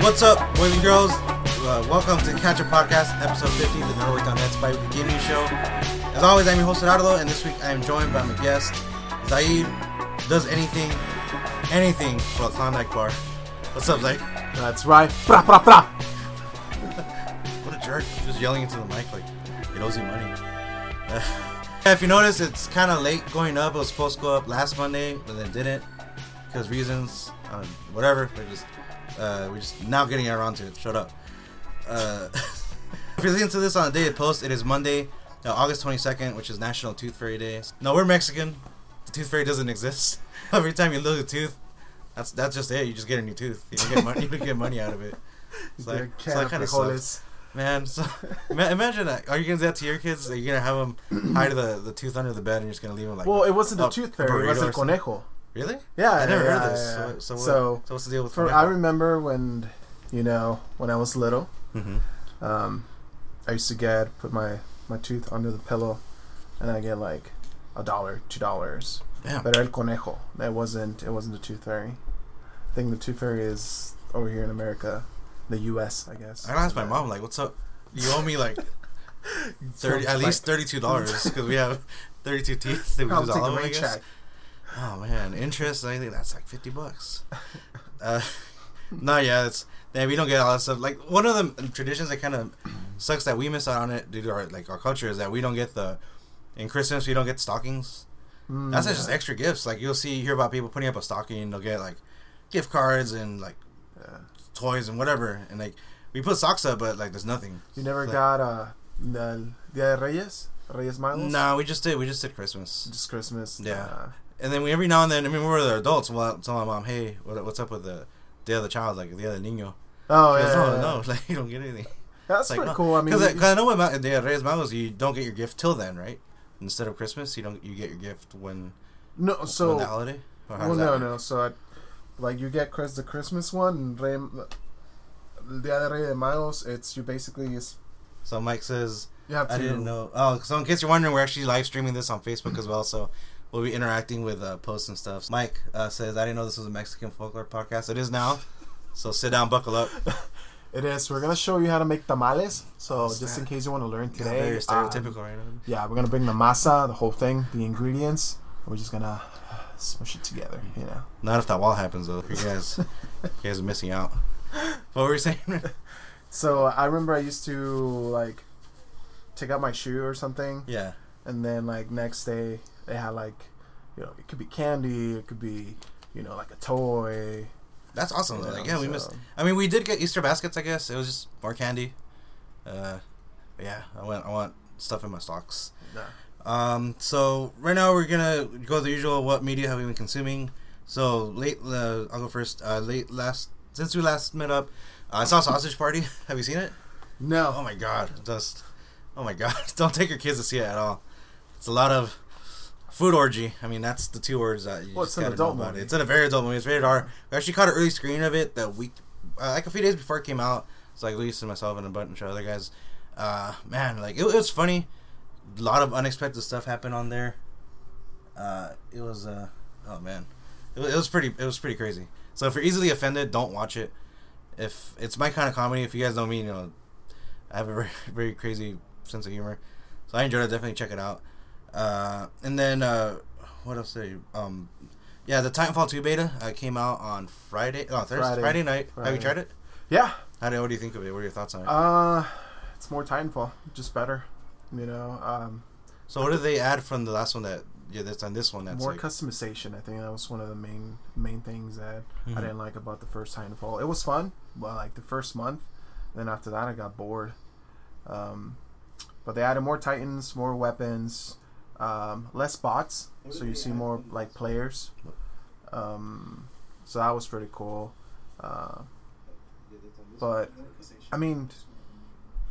What's up, boys and girls? Uh, welcome to Catchup Podcast, episode 50 of the Norway on Nets by Gaming Show. As always, I'm your host, Gerardo, and this week I am joined by my guest, Zaid. Does anything, anything for a Klondike bar. What's up, Zaid? That's right. Pra, pra, pra. What a jerk. Just yelling into the mic like it owes you money. If you notice, it's kind of late going up. It was supposed to go up last Monday, but then didn't because reasons, um, whatever. We're just, uh, we're just now getting around to it. Shut up. Uh, if you're listening to this on the day it posts, it is Monday, uh, August 22nd, which is National Tooth Fairy Day. No, we're Mexican. The Tooth Fairy doesn't exist. Every time you lose a tooth, that's that's just it. You just get a new tooth. You don't get money. You don't get money out of it. It's like, so that kind of sucks. Man, so ima- imagine that. Are you gonna do that to your kids? Are you gonna have them hide the, the tooth under the bed and you're just gonna leave them like? Well, it wasn't a- the tooth fairy. It was burrito the or something? conejo. Really? Yeah, I never yeah, heard of this. yeah, So, yeah. so, what, So, so what's the deal with? For, I remember when, you know, when I was little, hmm um, I used to get put my my tooth under the pillow, and I get like a dollar, two dollars. Damn. But el conejo, that wasn't it wasn't the tooth fairy. I think the tooth fairy is over here in America, the U.S. I guess. I asked my mom like, "What's up? You owe me like thirty, at least thirty-two dollars because we have thirty-two teeth that we I'll take all a of I rain guess." check. Oh man, interest. I think that's like fifty bucks. Uh, no, yeah, it's yeah. We don't get all that stuff. Like one of the traditions that kind of sucks that we miss out on it due to our like our culture is that we don't get the in Christmas we don't get stockings. Mm, That's yeah. just extra gifts. Like you'll see hear about people putting up a stocking. They'll get like gift cards and like Yeah. toys and whatever. And like we put socks up, but like there's nothing. You never Like- got uh, the Dia de Reyes, Reyes Magos. No, we just did. We just did Christmas. just Christmas. Yeah. Uh, And then we every now and then, I mean, we're the adults. We'll tell my mom, "Hey, what, what's up with the day of the child? Like the other niño." oh yeah, goes, no, yeah, no, like you don't get anything. That's Like, pretty no. cool. I mean, Because I, know about Day of Reyes Magos, you don't get your gift till then, right? Instead of Christmas, you don't you get your gift when no, when so the holiday. Well, no, work? no. So, I, like, you get Chris the Christmas one, and Rey, the Dia de Reyes Magos. It's you basically is So Mike says, you have to. "I didn't know." Oh, so in case you're wondering, we're actually live streaming this on Facebook as well. So we'll be interacting with uh, posts and stuff. Mike uh, says, "I didn't know this was a Mexican folklore podcast. It is now." So sit down, buckle up. It is. We're gonna show you how to make tamales. So What's just that? in case you want to learn Yeah, today, very um, stereotypical right now. yeah, we're gonna bring the masa, the whole thing, the ingredients. We're just gonna smush it together. You know. Not if that wall happens though. You guys, you guys are missing out. What were you saying? So I remember I used to like take out my shoe or something, yeah. and then like next day they had like you know it could be candy it could be you know like a toy That's awesome. you though. know, Like, yeah, we so- missed. I mean, we did get Easter baskets. I guess it was just more candy. Uh, yeah, I want I want stuff in my stocks. yeah. Um, so right now we're gonna go the usual. What media have we been consuming? So late, uh, I'll go first. Uh, late last since we last met up, uh, I saw Sausage Party. have you seen it? no Oh my god, just oh my god! Don't take your kids to see it at all. It's a lot of food orgy. I mean, that's the two words that you Well, just it's an gotta adult know about movie. it. It's in a very adult movie. It's rated R. We actually caught an early screen of it the week, uh, like a few days before it came out. It's like Luis and myself and a bunch of other guys. Uh, man, like it, it was funny. A lot of unexpected stuff happened on there. Uh, it was uh, oh man, it, it was pretty. It was pretty crazy. So if you're easily offended, don't watch it. If it's my kind of comedy, if you guys know me, you know I have a very, very crazy sense of humor. So I enjoyed it. Definitely check it out. Uh, and then uh, what else? Did I, um, yeah, the Titanfall 2 beta uh, came out on Friday. Oh, Thursday, Friday, Friday. night. Have you tried it? yeah How do, what do you think of it? What are your thoughts on it? uh it's more titanfall just better you know um so what did they add from the last one that yeah that's on this one that's more like customization i think that was one of the main main things that Mhm. i didn't like about the first titanfall it was fun well like the first month then after that i got bored um but they added more titans more weapons um less bots so you see more like players um so that was pretty cool uh but I mean,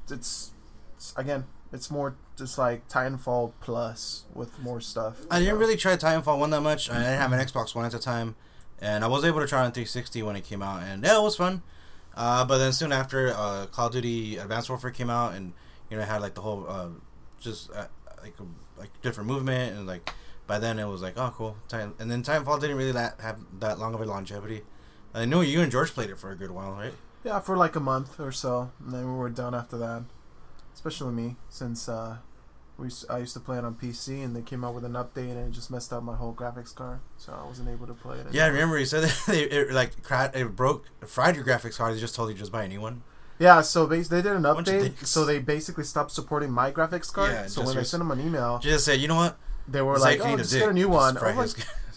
it's, it's again, it's more just like Titanfall plus with more stuff. I didn't really try Titanfall 1 that much. I didn't have an Xbox One at the time. And I was able to try it on 360 when it came out. And yeah, it was fun. Uh, but then soon after, uh, Call of Duty Advanced Warfare came out. And, you know, it had like the whole, uh, just uh, like, a, like different movement. And like, by then it was like, oh, cool. Titan- and then Titanfall didn't really that, have that long of a longevity. I know you and George played it for a good while, right? Yeah, for like a month or so, and then we were done after that. Especially me, since uh, we I used to play it on PC, and they came out with an update, and it just messed up my whole graphics card, so I wasn't able to play it. Yeah, I remember you said that they, it, like it broke, fried your graphics card. They just told you just buy a new one. Yeah, so bas- they did an update, so they basically stopped supporting my graphics card. Yeah, so when I sent them an email, Just say, you know what? they were It's like, "Oh, just dick. get a new one." I'm like,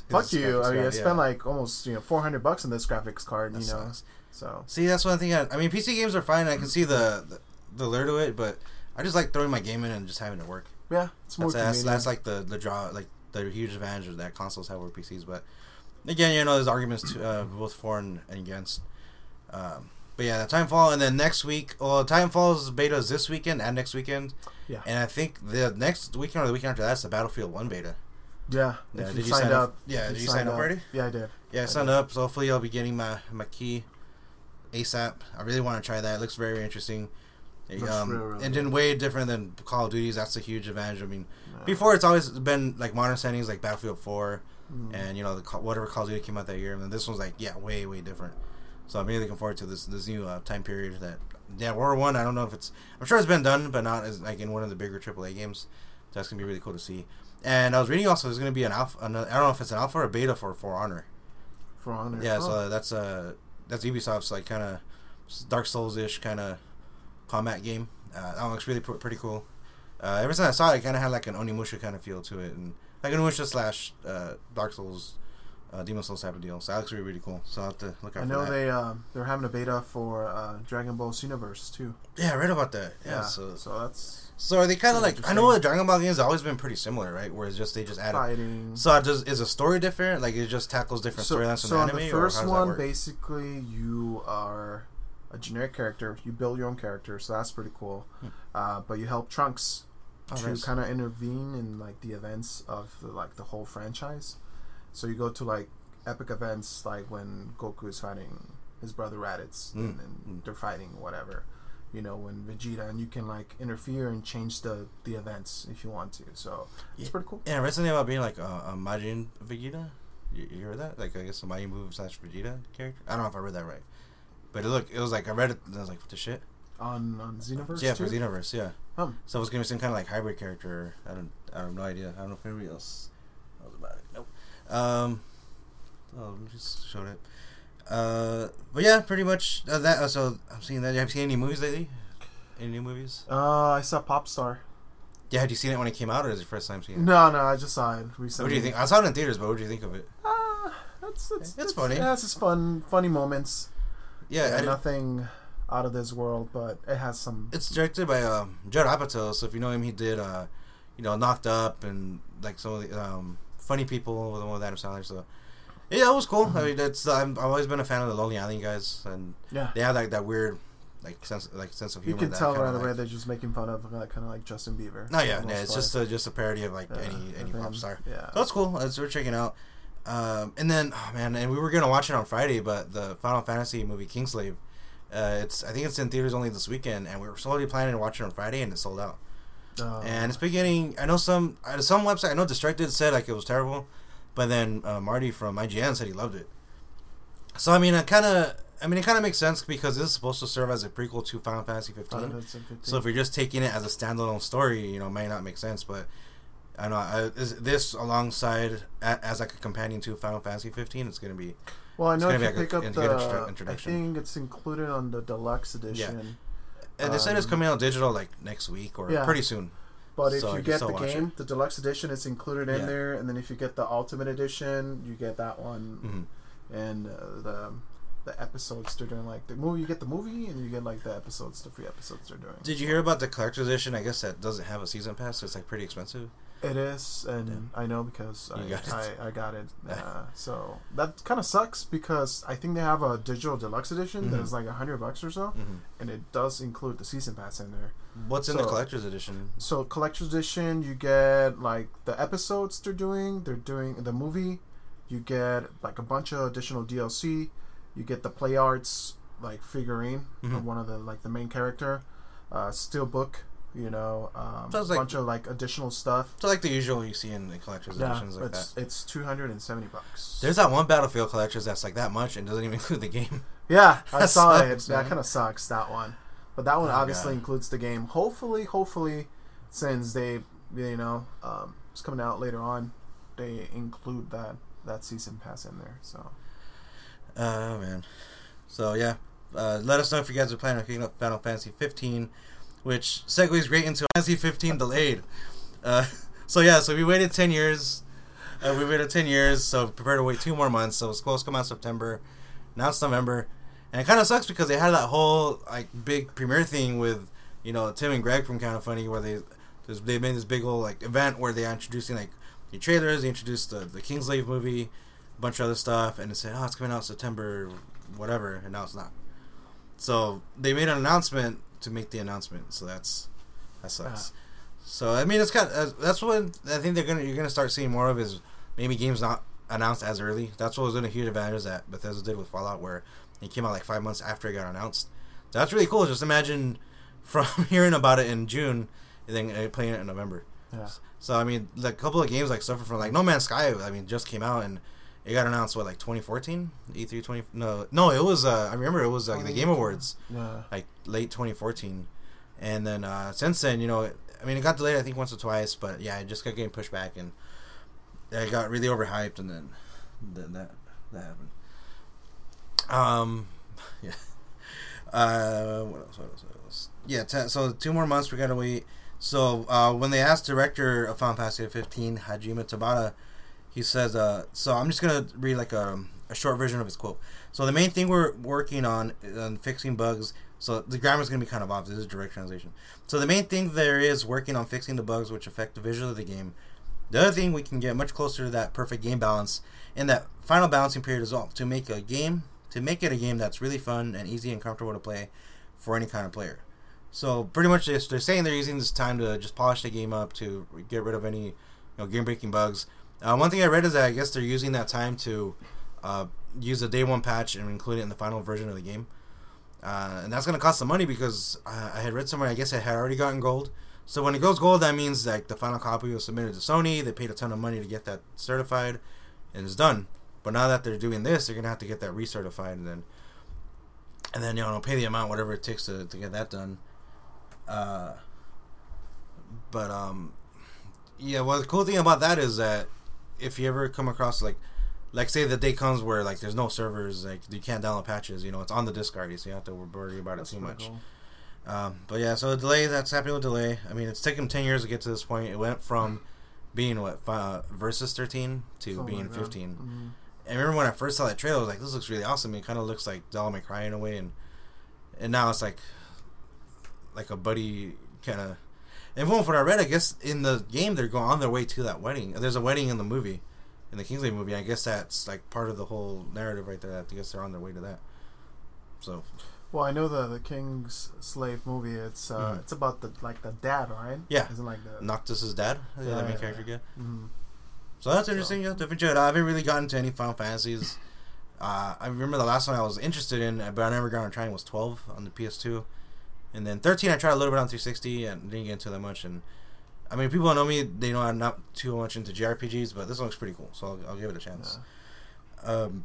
"Fuck you!" I mean, I spent yeah. like almost you know 400 bucks on this graphics card, That you know. sucks. So See, that's one thing. I, I mean, PC games are fine. I can see the, the the lure to it, but I just like throwing my game in and just having it work. yeah, it's more That's, that's, convenient. that's like the the draw, like the huge advantage that consoles have over PCs. But again, you know, there's arguments to, uh, both for and, and against. Um, but yeah, the Titanfall, and then next week, well, Titanfall's beta is this weekend and next weekend. Yeah. And I think the next weekend or the weekend after that's the Battlefield One beta. yeah. Yeah, did you sign up? up, Yeah, did you sign up already? Yeah, I did. Yeah, I I signed did. up, so hopefully I'll be getting my my key ASAP. I really want to try that. It looks very interesting. Um, and then way different than Call of Duty's. That's a huge advantage. I mean, before it's always been like modern settings, like Battlefield Four, Mm. and you know the, whatever Call of Duty came out that year. And then this one's like yeah, way way different. So I'm really looking forward to this this new uh, time period. That yeah, War One. I don't know if it's. I'm sure it's been done, but not as like in one of the bigger AAA games. That's gonna be really cool to see. And I was reading also there's gonna be an alpha. Another, I don't know if it's an alpha or a beta for For Honor. For Honor. Yeah, Oh. so that's uh that's Ubisoft's like kind of Dark Souls ish kind of combat game. Uh, that one looks really pr- pretty cool. Uh, ever since I saw it, it kind of had like an Onimusha kind of feel to it, and like an Onimusha slash uh, Dark Souls, uh, Demon Souls type of deal. So that looks really really cool. So I'll have to look out that. I know they um, they're having a beta for uh, Dragon Ball Xenoverse too. yeah, I read about that. Yeah. Yeah, So so that's so are they kind of like I know the Dragon Ball games have always been pretty similar, right? Where it's just they just add fighting. So it just is a story different? Like it just tackles different so, storylines from so the anime, the or how first does one, basically, you are a generic character. You build your own character, so that's pretty cool. Hmm. Uh, but you help Trunks Oh, to nice. kind of intervene in like the events of the, like the whole franchise. So you go to like epic events, like when Goku is fighting his brother Raditz, Mm, and, and mm. they're fighting whatever. You know, when Vegeta, and you can like interfere and change the the events if you want to. So it's Yeah. pretty cool. Yeah, I read something about being like a, a Majin Vegeta. You, you heard that? Like I guess a Majin Buu slash Vegeta character. I don't know if I read that right, but it look it was like I read it and I was like, what the shit? On on Xenoverse. yeah, too? for Xenoverse, yeah. Um, So it was gonna be some kind of like hybrid character. I don't, I have no idea. I don't know if anybody else knows about it. Nope. Um, oh, let me just showed it. Uh, but yeah, pretty much uh, that. Uh, so I'm seeing that. You Have you seen any movies lately? Any new movies? uh, I saw Popstar. Yeah, had you seen it when it came out, or is it your first time seeing it? No, no, I just saw it recently. What do you think? I saw it in theaters, but what do you think of it? Uh, it's, it's, It's funny. Yeah, it's just fun, funny moments. Yeah, Yeah, nothing out of this world, but it has some. It's directed by um, Judd Apatow. So if you know him, he did uh, you know Knocked Up and like some of the um, Funny People with the one with Adam Sandler. So yeah, it was cool. I mean, that's I'm, I've always been a fan of the Lonely Island guys, and Yeah, they have like that weird like sense like sense of humor. you can that tell right away like, they're just making fun of uh, kind of like Justin Bieber. No, yeah, yeah. It's just a, just a parody of like Yeah, any any pop star. Yeah. So it's cool. That's we're checking out. Um, and then, oh man, and we were gonna watch it on Friday, but the Final Fantasy movie Kingsglaive, uh, it's I think it's in theaters only this weekend, and we were slowly planning to watch it on Friday, and it sold out. Uh, and it's beginning. I know some some website. I know Destructoid said like it was terrible, but then uh, Marty from IGN said he loved it. So I mean, it kind of. I mean, it kind of makes sense because this is supposed to serve as a prequel to Final Fantasy 15. Final Fantasy 15. So if you're just taking it as a standalone story, you know, it might not make sense. But I know I, this alongside as like a companion to Final Fantasy 15, it's gonna be well, I know it's if you be pick like a up good the, I think it's included on the deluxe edition. And they said it's Um, coming out digital like next week or yeah. pretty soon. But if So you get the game, the deluxe edition, it's included in Yeah. there, and then if you get the ultimate edition, you get that one, hmm and uh, the the episodes they're doing. Like the movie, you get the movie, and you get like the episodes, the free episodes they're doing. Did you hear about the collector's edition? I guess that doesn't have a season pass. So it's like pretty expensive. It is, and I know because I, got it. I, I got it. Uh, so that kind of sucks because I think they have a digital deluxe edition that Mhm. is like a hundred bucks or so, hmm and it does include the season pass in there. What's in the collector's edition? So collector's edition, you get like the episodes they're doing. They're doing the movie. You get like a bunch of additional DLC. You get the play arts like figurine Mhm. of one of the like the main character. Uh, steel book You know, um, So a like- bunch of like additional stuff. So like the usual you see in the collector's Yeah, editions like it's that. it's two hundred and seventy bucks. There's that one Battlefield collector's that's like that much and doesn't even include the game. Yeah, I saw sucks, it. That kind of sucks. That one, but that one Oh, obviously God. includes the game. Hopefully, hopefully, since they, you know, um, it's coming out later on, they include that that season pass in there. So Oh man. So yeah, uh, let us know if you guys are planning on picking up Final Fantasy 15, which segues great into Fantasy 15 delayed. Uh, so yeah, so we waited 10 years. Uh, we waited 10 years, so prepare to wait two more months. So it's supposed to come out September. Now it's November, and it kind of sucks because they had that whole like big premiere thing with you know Tim and Greg from Kind of Funny, where they they made this big old like event where they are introducing like the trailers. They introduced the the Kingsglaive movie, a bunch of other stuff, and they said, "Oh, it's coming out September, whatever," and now it's not. So they made an announcement to make the announcement. So that's that sucks. So I mean, it's kind of, that's what I think they're gonna you're gonna start seeing more of is maybe games not announced as early. That's what was in a huge advantage that Bethesda did with Fallout, where it came out like five months after it got announced. So that's really cool. Just imagine from hearing about it in June and then uh, playing it in November. yeah, So I mean, like a couple of games like suffer from like No Man's Sky. I mean, just came out and it got announced what like 2014, E3 20. No, no, it was. Uh, I remember it was like the Game Awards, yeah, like late 2014, and then uh, since then, you know, I mean, it got delayed I think once or twice, but yeah, it just kept getting pushed back and it got really overhyped, and then then that that happened. Um, yeah. Uh, what else? What else? What else? Yeah. T- so two more months we gotta wait. So uh, when they asked director of Final Fantasy 15, Hajime Tabata, he says, uh, "So I'm just gonna read like a, a short version of his quote. So the main thing we're working on on fixing bugs. So the grammar is gonna be kind of obvious. This is direct translation. So the main thing there is working on fixing the bugs which affect the visual of the game. The other thing we can get much closer to that perfect game balance in that final balancing period is well to make a game to make it a game that's really fun and easy and comfortable to play for any kind of player. So pretty much they're they're saying they're using this time to just polish the game up to get rid of any you know game breaking bugs. Uh, one thing I read is that I guess they're using that time to uh, use a day one patch and include it in the final version of the game. Uh, and that's going to cost some money because uh, I had read somewhere I guess it had already gotten gold. So when it goes gold, that means like the final copy was submitted to Sony. They paid a ton of money to get that certified, and it's done. But now that they're doing this, they're gonna have to get that recertified, and then and then you know pay the amount whatever it takes to, to get that done. Uh, but um, yeah. Well, the cool thing about that is that if you ever come across like like say the day comes where like there's no servers, like you can't download patches, you know, it's on the disk already, so you don't have to worry about That's it too much. cool. Um, but yeah, so the delay that's happening with delay. I mean, it's taken ten years to get to this point. It went from being what uh, versus thirteen to Something being fifteen. Mhm. I remember when I first saw that trailer, I was like, "This looks really awesome." It kind of looks like Devil May Cry in a way, and and now it's like like a buddy kind of. And from what I read, I guess in the game they're going on their way to that wedding. There's a wedding in the movie, in the Kingsglaive movie. I guess that's like part of the whole narrative right there. I guess they're on their way to that. So Well, I know the the King's Slave movie. It's uh, Mhm. it's about the like the dad, right? Yeah. isn't like the. Noctis's dad, the Yeah, main yeah, character guy. Mhm. So that's interesting. Yeah, different check. I haven't really gotten to any Final Fantasies. Uh, I remember the last one I was interested in, but I never got around trying was 12 on the PS2. And then 13 I tried a little bit on 360 and didn't get into that much. And I mean, people know me, they know I'm not too much into JRPGs, but this one looks pretty cool, so I'll, I'll give it a chance. Um,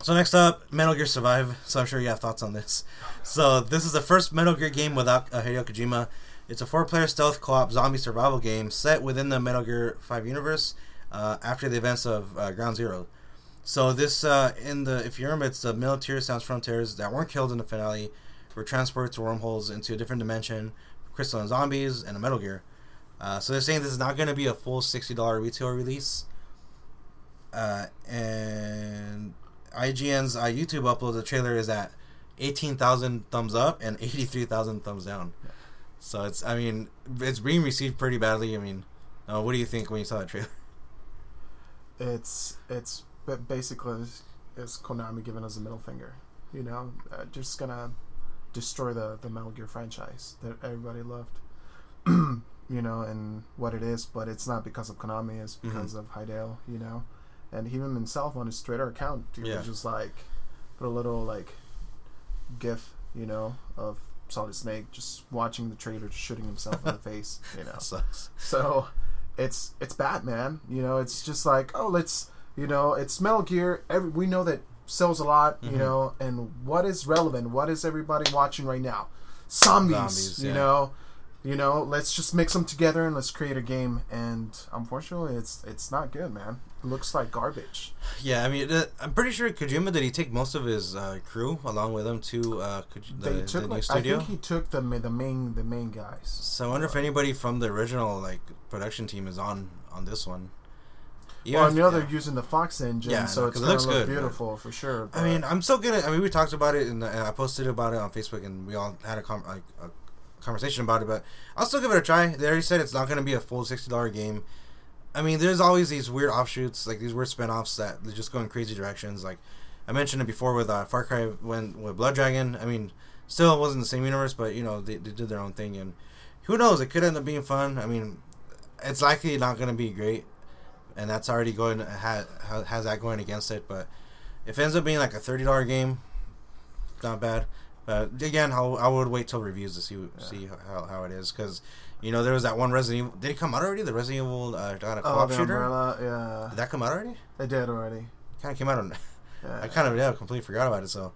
so next up, Metal Gear Survive. So I'm sure you have thoughts on this. So this is the first Metal Gear game without uh, Hideo Kojima. It's a four-player stealth co-op zombie survival game set within the Metal Gear 5 universe uh, after the events of uh, Ground Zero. So this uh, in the if you remember, it's the military Sans Frontiers that weren't killed in the finale were transported to wormholes into a different dimension, crystalline zombies, and a Metal Gear. Uh, so they're saying this is not going to be a full sixty dollar retail release. Uh, and IGN's uh, YouTube upload the trailer is at eighteen thousand thumbs up and eighty three thousand thumbs down. So it's I mean it's being received pretty badly. I mean, uh, what do you think when you saw the trailer? It's it's basically it's Konami giving us a middle finger. You know, uh, just gonna destroy the the Metal Gear franchise that everybody loved. you know, and what it is, but it's not because of Konami. It's Mm-hmm. because of Hideo. You know, and he himself on his Twitter account, he Yeah. was just like put a little like gif, you know, of Solid Snake just watching the trailer, shooting himself in the face. You know, Sucks. so it's it's Batman. You know, it's just like oh, let's you know, it's Metal Gear. Every we know that sells a lot. You Mhm. know, and what is relevant? What is everybody watching right now? Zombies. Zombies, you yeah. know, you know. Let's just mix them together and let's create a game. And unfortunately, it's it's not good, man. It looks like garbage. Yeah, I mean, uh, I'm pretty sure Kojima did he take most of his uh, crew along with him to uh, Koj- the, They the took new like I studio. think he took the the main the main guys. So I wonder if anybody from the original like production team is on on this one. Well, I if- know yeah. they're using the Fox engine, Yeah, so it's it looks look good, but- beautiful for sure. I mean, I'm still gonna. I mean, we talked about it, and I posted about it on Facebook, and we all had a, com- like, a conversation about it. But I'll still give it a try. They already said it's not gonna be a full sixty dollar game. I mean, there's always these weird offshoots, like these weird spin-offs that they just go in crazy directions. Like I mentioned it before with uh, Far Cry when with Blood Dragon. I mean, still it wasn't the same universe, but you know they, they did their own thing, and who knows? It could end up being fun. I mean, it's likely not gonna be great, and that's already going has has that going against it. But if it ends up being like a thirty dollar game, not bad. But again, I'll, I would wait till reviews to see see how, how it is because you know there was that one Resident Evil. Did it come out already? The Resident Evil uh, got a oh, co-op the shooter. umbrella, yeah, Did that come out already? It did already. Kind of came out. On, Yeah, I kind of yeah completely forgot about it. So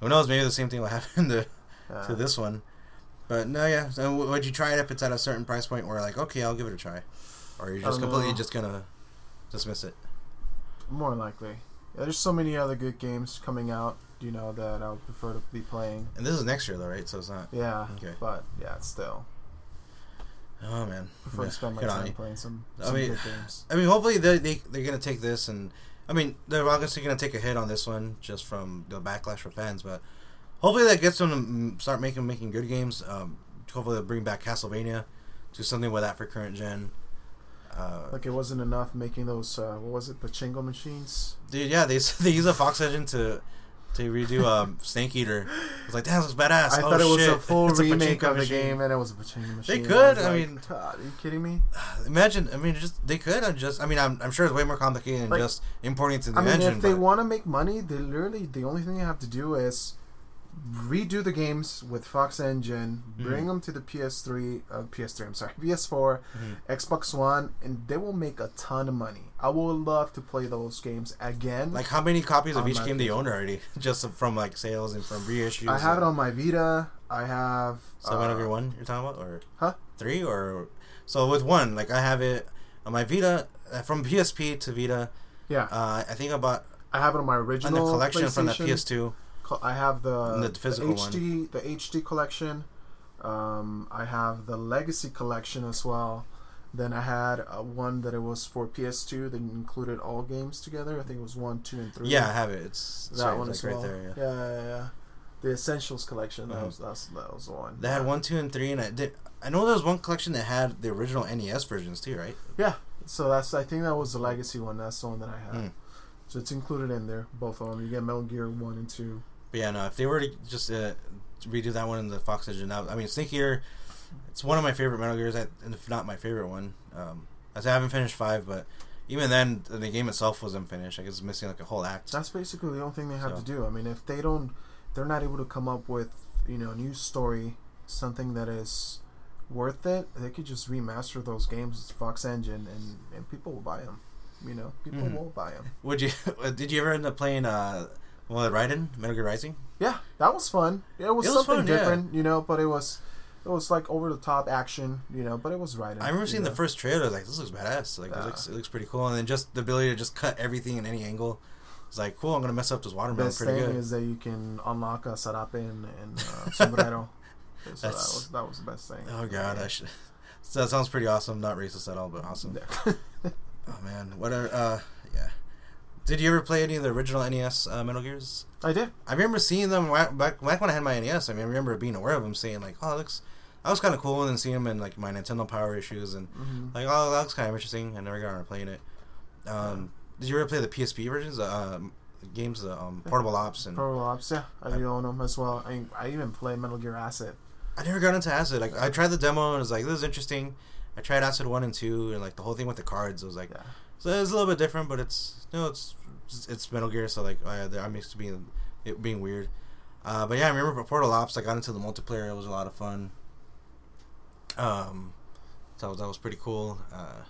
who knows? Maybe the same thing will happen to yeah. to this one. But no, yeah. So would you try it if it's at a certain price point where like okay, I'll give it a try, or you're just completely know. just gonna dismiss it? More likely. Yeah, there's so many other good games coming out, you know, that I would prefer to be playing. And this is next year though, right? So it's not. Yeah, Okay. but yeah, it's still Oh man. prefer Yeah, to spend my good time playing some, I some mean, good games. I mean, hopefully they, they they're gonna take this and I mean they're obviously gonna take a hit on this one just from the backlash for fans, but hopefully that gets them to start making making good games. Um, hopefully they'll bring back Castlevania, do something with that for current gen. Uh, Like it wasn't enough making those uh, what was it, pachinko machines? dude, yeah, they they use a Fox engine to to redo um, Snake Eater. I was like, that looks badass. I oh, thought it was a full It's remake pachinko of the machine. game, and it was a pachinko machine. They could, was I like, mean- God, are you kidding me? Imagine, I mean, just they could have just. I mean, I'm, I'm sure it's way more complicated than Like, just importing it to the I mean, engine. if they want to make money, they literally the only thing they have to do is redo the games with Fox Engine, bring them to the PS3, uh, PS3. I'm sorry, PS4, Mhm. Xbox One, and they will make a ton of money. I would love to play those games again. Like how many copies of each game do you own already? Just from like sales and from reissues. I have it on my Vita. I have So one uh, of your one you're talking about, or Huh? three, or so with one. Like I have it on my Vita uh, from PSP to Vita. Yeah, Uh, I think I bought I have it on my on original the collection from the PlayStation. PS2. I have the, the physical the HD the HD collection. Um, I have the Legacy collection as well. Then I had uh, one that it was for PS2 that included all games together. I think it was one, two, and three. Yeah, I have it. It's, it's that right, one like as right well. there. Yeah. yeah, yeah, yeah. The Essentials collection. That Mhm. was that's, that was the one. They had one, two, and three, and I did. I know there was one collection that had the original NES versions too, right? Yeah, so that's I think that was the Legacy one. That's the one that I had. Hmm. So it's included in there, both of them. You get Metal Gear one and two. But yeah, no. If they were to just uh, redo that one in the Fox engine, now I mean, Snake Eater, it's one of my favorite Metal Gears, and if not my favorite one. Um, I say I haven't finished five, but even then, the game itself was unfinished. Like it's missing like a whole act. That's basically the only thing they have So. to do. I mean, if they don't, they're not able to come up with you know a new story, something that is worth it. They could just remaster those games with Fox Engine, and and people will buy them. You know, people Mhm. will buy them. Would you? Did you ever end up playing? Uh, well, Raiden, Metal Gear Rising. Yeah, that was fun. It was, It was something fun, yeah. different, you know, but it was. It was like over the top action, you know, but it was right. I remember seeing know. the first trailer. Like this looks badass. Like Yeah. it looks, it looks pretty cool. And then just the ability to just cut everything in any angle. It's like cool. I'm gonna mess up this watermelon best pretty thing good. is that you can unlock a sarape and, and uh, sombrero. so that was, that was the best thing. Oh god, I should. So that sounds pretty awesome. Not racist at all, but awesome. Yeah. Oh man, what are uh yeah. Did you ever play any of the original NES uh, Metal Gears? I did. I remember seeing them back back when I had my NES. I mean, I remember being aware of them, saying like, "Oh, that looks that was kind of cool," and then seeing them in like my Nintendo Power issues, and hmm like, "Oh, that looks kind of interesting." I never got around to playing it. Um, Did you ever play the PSP versions? Uh, um, games, uh, um, Portable Ops, and Pro Ops, yeah, I do own them as well. I, I even play Metal Gear Acid. I never got into Acid. Like, I tried the demo and it was like, "This is interesting." I tried Acid one and two, and like the whole thing with the cards. It was like, Yeah. So it's a little bit different, but it's you know it's it's Metal Gear, so like I I'm used to being it being weird. Uh, but yeah, I remember Portable Ops. I got into the multiplayer. It was a lot of fun. Um, so that was pretty cool. Uh,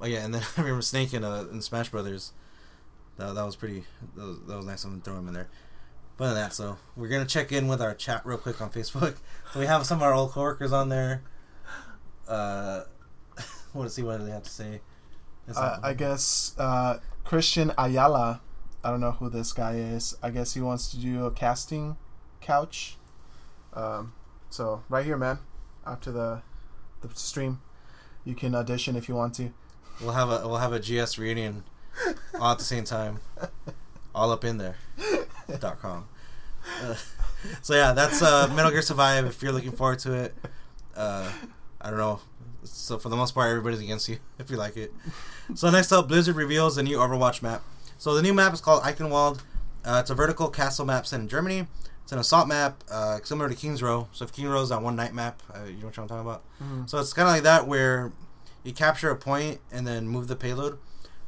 oh yeah, and then I remember Snake in, uh, in Smash Brothers. That, that was pretty. That was, that was nice of them to throw him in there. But that, so we're gonna check in with our chat real quick on Facebook. So we have some of our old coworkers on there. Uh, want to see what they have to say. Uh, I guess uh, Christian Ayala. I don't know who this guy is. I guess he wants to do a casting couch. Um, so right here, man. After the the stream, you can audition if you want to. We'll have a we'll have a GS reunion all at the same time, all up in there. dot com. Uh, so yeah, that's uh, Metal Gear Survive. If you're looking forward to it, uh, I don't know. So for the most part, everybody's against you if you like it. So next up, Blizzard reveals the new Overwatch map. So the new map is called Eichenwald. Uh, it's a vertical castle map set in Germany. It's an assault map, uh, similar to King's Row. So if King's Row is that one night map, uh, you know what I'm talking about. Mhm. So it's kind of like that where you capture a point and then move the payload,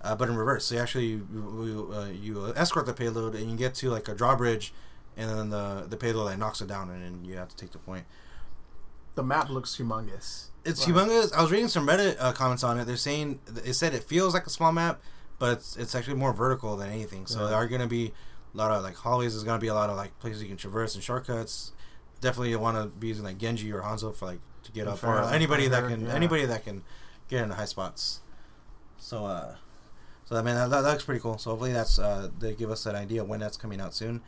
uh, but in reverse. So you actually you, you, uh, you escort the payload and you get to like a drawbridge, and then the the payload like knocks it down and then you have to take the point. The map looks humongous. It's humongous. I was reading some Reddit uh, comments on it. They're saying it said it feels like a small map, but it's, it's actually more vertical than anything. So Yeah. there are going to be a lot of like hallways. There's going to be a lot of like places you can traverse and shortcuts. Definitely you want to be using like Genji or Hanzo for like to get up, or anybody that can yeah. anybody that can get in the high spots. So uh, so I mean that, that looks pretty cool. So hopefully that's uh they give us an idea when that's coming out soon.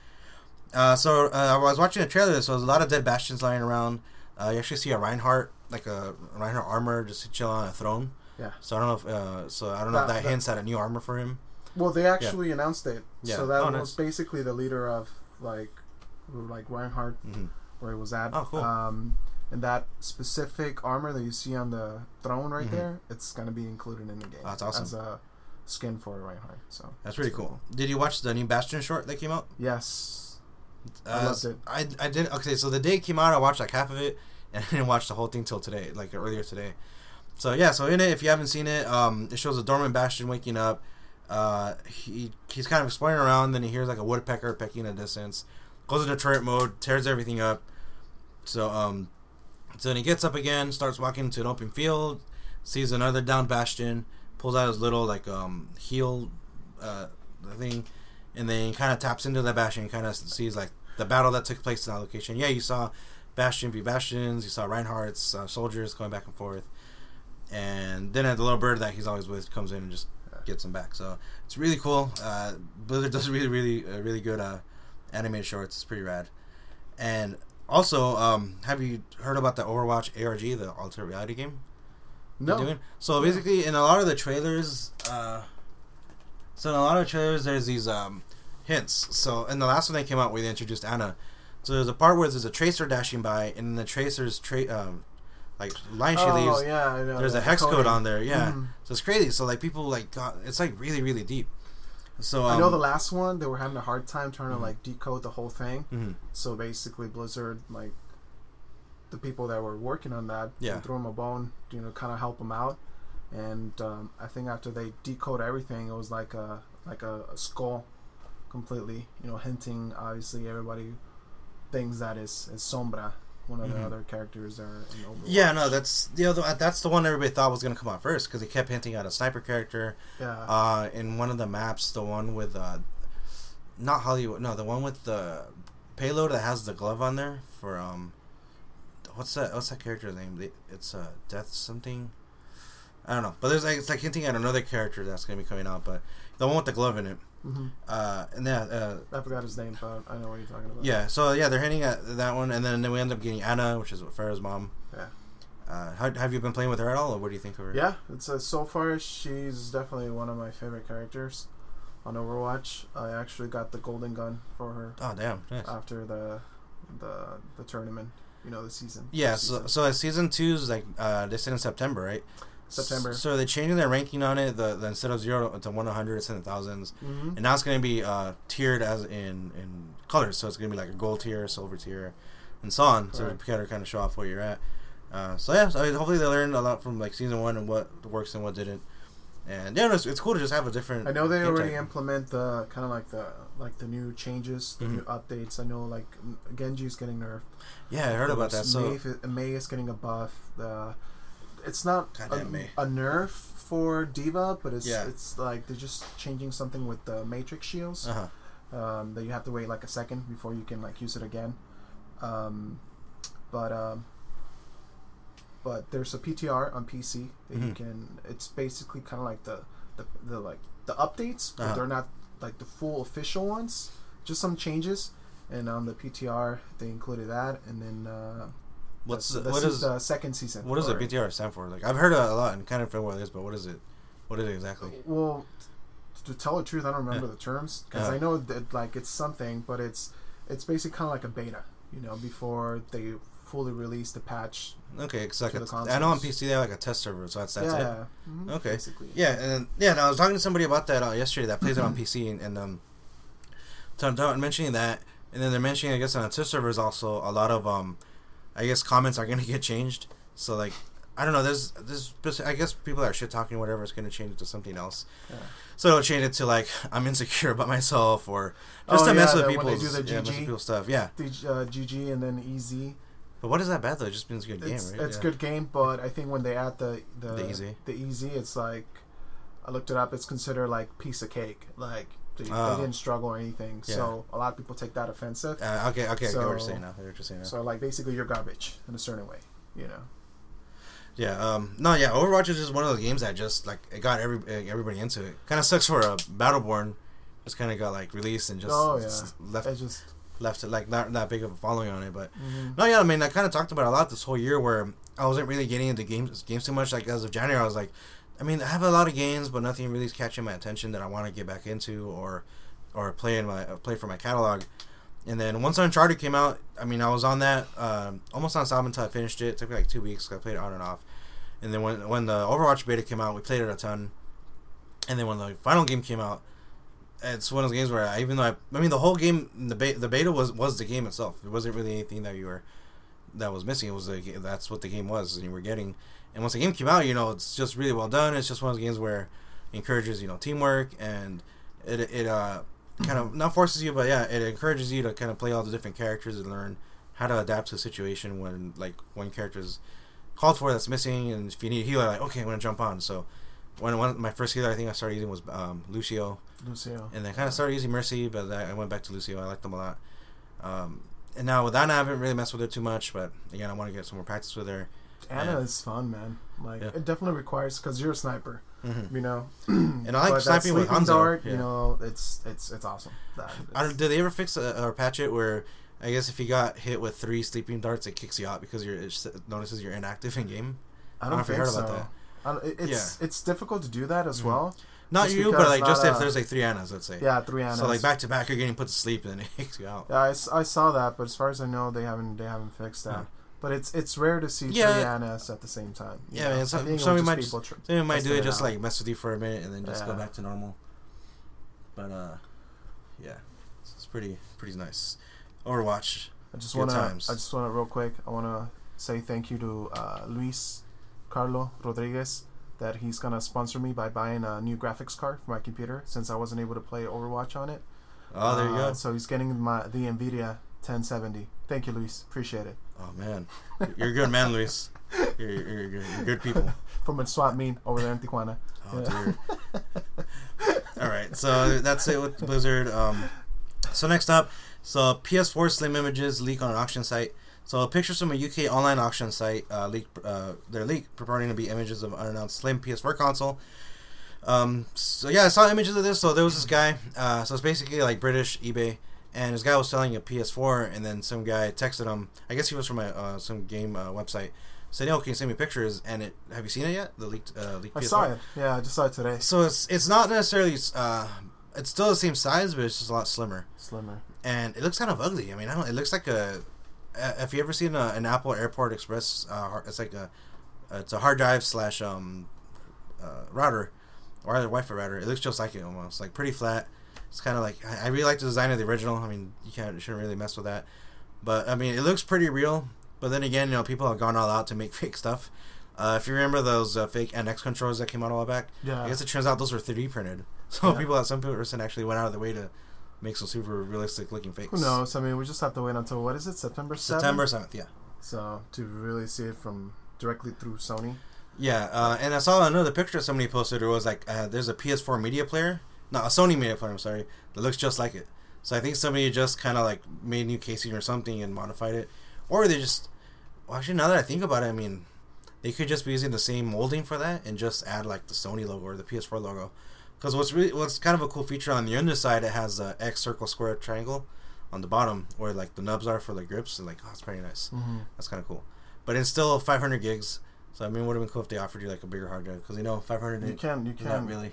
Uh, so uh, I was watching a trailer. So there's a lot of dead bastions lying around. Uh, you actually see a Reinhardt, like a Reinhardt armor, just chill on a throne. Yeah. So I don't know if uh, so I don't know if That- that that- hints at a new armor for him. Well, they actually announced it. Yeah. So that Oh, was nice. basically the leader of like like Reinhardt hmm where it was at. Oh, cool. Um, and that specific armor that you see on the throne right Mhm. there, it's gonna be included in the game. Oh, that's awesome. As a skin for Reinhardt. So That's pretty it's cool. Did you watch the new Bastion short that came out? Yes. I Uh, loved it. I I didn't. Okay, so the day it came out, I watched like half of it, and I didn't watch the whole thing till today, like earlier today. So yeah, so in it, if you haven't seen it, um, it shows a dormant Bastion waking up. Uh, he he's kind of exploring around, then he hears like a woodpecker pecking in the distance. Goes into turret mode, tears everything up. So um, so then he gets up again, starts walking into an open field, sees another down Bastion, pulls out his little like um heel, uh thing, and then kind of taps into the Bastion, kind of sees like the battle that took place in that location. Yeah, you saw Bastion v Bastions, you saw Reinhardt's uh, soldiers going back and forth, and then the little bird that he's always with comes in and just gets him back. So it's really cool. Uh, Blizzard does really, really, uh, really good uh, animated shorts. It's pretty rad. And also, um, have you heard about the Overwatch ARG, the alternate reality game? No. So basically, in a lot of the trailers, uh, so in a lot of trailers, there's these um, hints. So in the last one that came out, where they introduced Ana, so there's a part where there's a tracer dashing by, and the tracer's tra- um, like line she oh leaves. yeah, I know. There's the a hex code on there, yeah. Mhm. So it's crazy. So like people like got it's like really really deep. So um, I know the last one they were having a hard time trying Mhm. to like decode the whole thing. mhm. So basically, Blizzard like the people that were working on that Yeah. threw them a bone, you know, kind of help them out. And um, I think after they decode everything, it was like a like a, a skull, completely, you know, hinting obviously everybody thinks that is is Sombra, one of Mhm. the other characters are. Yeah, no, that's the other. That's the one everybody thought was gonna come out first because they kept hinting at a sniper character. yeah. Uh, in one of the maps, the one with uh, not Hollywood, no, the one with the payload that has the glove on there for um, what's that? What's that character's name? It's uh, Death something. I don't know, but there's like it's like hinting at another character that's gonna be coming out, but the one with the glove in it. hmm Uh, and yeah, uh, I forgot his name, but I know what you're talking about. Yeah, so yeah, they're hinting at that one, and then, then we end up getting Ana, which is Pharah's mom. Yeah. Uh, how, have you been playing with her at all, or what do you think of her? Yeah, it's uh, so far she's definitely one of my favorite characters on Overwatch. I actually got the golden gun for her Oh damn. Nice. after the the the tournament, you know, the season. yeah. the So season. so season two is like uh, this in September, right? September. So they're changing their ranking on it. The, the instead of zero to one hundred, it's in the thousands, Mhm. and now it's going to be uh, tiered as in in colors. So it's going to be like a gold tier, silver tier, and so on. So Correct. kind of kind of show off where you're at. Uh, so yeah, so hopefully they learned a lot from like season one and what works and what didn't. And yeah, it's, it's cool to just have a different. I know they already type. implement the kind of like the like the new changes, the Mhm. new updates. I know like Genji's getting nerfed. Yeah, I heard about that. So Mei, Mei is getting a buff. The it's not a, Mei. a nerf for D.Va, but it's Yeah. it's like they're just changing something with the Matrix shields. uh huh. um, that you have to wait like a second before you can like use it again. Um, but um, but there's a PTR on PC that you Mhm. can. It's basically kind of like the, the the like the updates, but Uh-huh. they're not like the full official ones. Just some changes, and on the PTR they included that, and then uh, What's the, the, what is the second season? what does the PTR stand for? Like I've heard a, a lot and kind of forget what it is, but what is it? What is it exactly? Well, to tell the truth, I don't remember the terms because Uh-huh. I know that like it's something, but it's it's basically kind of like a beta, you know, before they fully release the patch. Okay, because like a, I know on. PC they have like a test server, so that's that's it. yeah. mhm, Okay. Basically. Yeah, and then, yeah, and I was talking to somebody about that uh, yesterday that plays it Mm-hmm. on PC, and, and um, t- t- mentioning that, and then they're mentioning, I guess, on the test servers also a lot of um, I guess comments are gonna get changed. So like, I don't know. There's there's I guess people that are shit talking whatever is gonna change it to something else. Yeah. So it'll change it to like I'm insecure about myself or just Oh, to mess yeah, with when they people's do the yeah, mess with GG. people's stuff. Yeah, The, uh, GG and then EZ. but what is that bad though? It just means good game, It's right? it's yeah. good game, but I think when they add the the The EZ. the EZ, it's like I looked it up. It's considered like piece of cake. Like they, Oh. they didn't struggle or anything. Yeah. So a lot of people take that offensive. Uh, okay, okay, I get what you're So- saying now. I what you're saying now. So like basically you're garbage in a certain way. You know. Yeah, um, no, yeah, Overwatch is just one of those games that just like it got every eh, everybody into it. Kind of sucks for a Battleborn, just kind of got like released and just, Oh, yeah. just left It's just left it like not that big of a following on it. But mhm. no, yeah, I mean, I kind of talked about it a lot this whole year where I wasn't really getting into games games too much. Like as of January, I was like, I mean, I have a lot of games, but nothing really is catching my attention that I want to get back into or or play in my uh, play for my catalog. And then once Uncharted came out, I mean, I was on that um, almost on stop until I finished it. It took me like two weeks. I played it on and off. And then when when the Overwatch beta came out, we played it a ton. And then when the final game came out, it's one of those games where I, even though I, I mean, the whole game, the beta, the beta was was the game itself. It wasn't really anything that you were that was missing. It was the that's what the game was, and you were getting. And once the game came out, you know, it's just really well done. It's just one of those games where it encourages you know teamwork and it it uh kind of not forces you, but yeah, it encourages you to kind of play all the different characters and learn how to adapt to a situation when like one character's called for that's missing, and if you need a healer, like okay, I'm gonna jump on. So when one my first healer I think I started using was um, Lucio, Lucio. and then kind of started using Mercy, but I I went back to Lucio. I liked them a lot. Um, and now with Ana, I haven't really messed with her too much, but again, I want to get some more practice with her. Ana Yeah. is fun, man. Like Yeah. it definitely requires because you're a sniper, Mm-hmm. you know. And I like sniping with Hanzo, Dart, yeah. You know, it's it's it's awesome. That, I don't, did they ever fix a, or patch it where I guess if you got hit with three sleeping darts, it kicks you out because you're it notices you're inactive in game. I don't don't know if you think heard so. about that. I don't, it, it's it's difficult to do that as Mhm. well. Not Just you, but like just if there's like three Anas, let's say. Yeah, three Anas. So like back to back, you're getting put to sleep and then it kicks you out. Yeah, I saw that, but as far as I know, they haven't they haven't fixed that. Huh. But it's it's rare to see Yeah. three Anas at the same time. Yeah, know? man, I think it somebody might people tr- might do it it just like mess with you for a minute and then just go back to normal. But uh, yeah, it's, it's pretty pretty nice. Overwatch. I just wanna. I just wanna real quick. I wanna say thank you to uh, Luis Carlo Rodriguez that he's gonna sponsor me by buying a new graphics card for my computer since I wasn't able to play Overwatch on it. Oh, there you Uh, go. So he's getting my the Nvidia 1070. Thank you, Luis. Appreciate it. Oh man, you're a good man, Luis. You're, you're, you're, good- you're good people. From a swap meet over there in Tijuana. Oh Yeah. dear. All right, so that's it with Blizzard. Um, so next up, so PS4 Slim images leak on an auction site. So pictures from a UK online auction site uh, leak. Uh, they're leaked, purporting to be images of unannounced Slim PS4 console. Um, so yeah, I saw images of this. So there was this guy. Uh, so it's basically like British eBay, and this guy was selling a PS4, and then some guy texted him. I guess he was from a uh, some game uh, website. Said, "Yo, can you send me pictures?" And it have you seen it yet? The leaked uh, leaked I PS4. saw it. Yeah, I just saw it today. So it's it's not necessarily uh, it's still the same size, but it's just a lot slimmer, Slimmer. and it looks kind of ugly. I mean, I don't. It looks like a. Uh, have you ever seen a, an Apple Airport Express? Uh, it's like a, it's a hard drive slash um, uh, router, or either Wi-Fi router. It looks just like it almost, like pretty flat. It's kind of like I, I really like the design of the original. I mean, you can't you shouldn't really mess with that, but I mean, it looks pretty real. But then again, you know, people have gone all out to make fake stuff. Uh, if you remember those uh, fake NX controllers that came out a while back, Yeah. I guess it turns out those were 3D printed. So Yeah. people at some person actually went out of their way to make some super realistic looking fakes. Who knows? I mean, we just have to wait until what is it, September 7th? September 7th, yeah. So to really see it from directly through Sony. Yeah, uh, and I saw another picture somebody posted. It was like uh, there's a PS4 media player, no, a Sony media player. I'm sorry, that looks just like it. So I think somebody just kind of like made new casing or something and modified it, or they just. Well, actually, now that I think about it, I mean, they could just be using the same molding for that and just add like the Sony logo or the PS4 logo. Because what's really what's kind of a cool feature on the underside, it has a X circle square triangle on the bottom where like the nubs are for the grips and like oh, it's pretty nice. Mm-hmm. That's kind of cool. But it's still 500 gigs. So I mean, it would have been cool if they offered you like a bigger hard drive because you know 500. You can you not can really.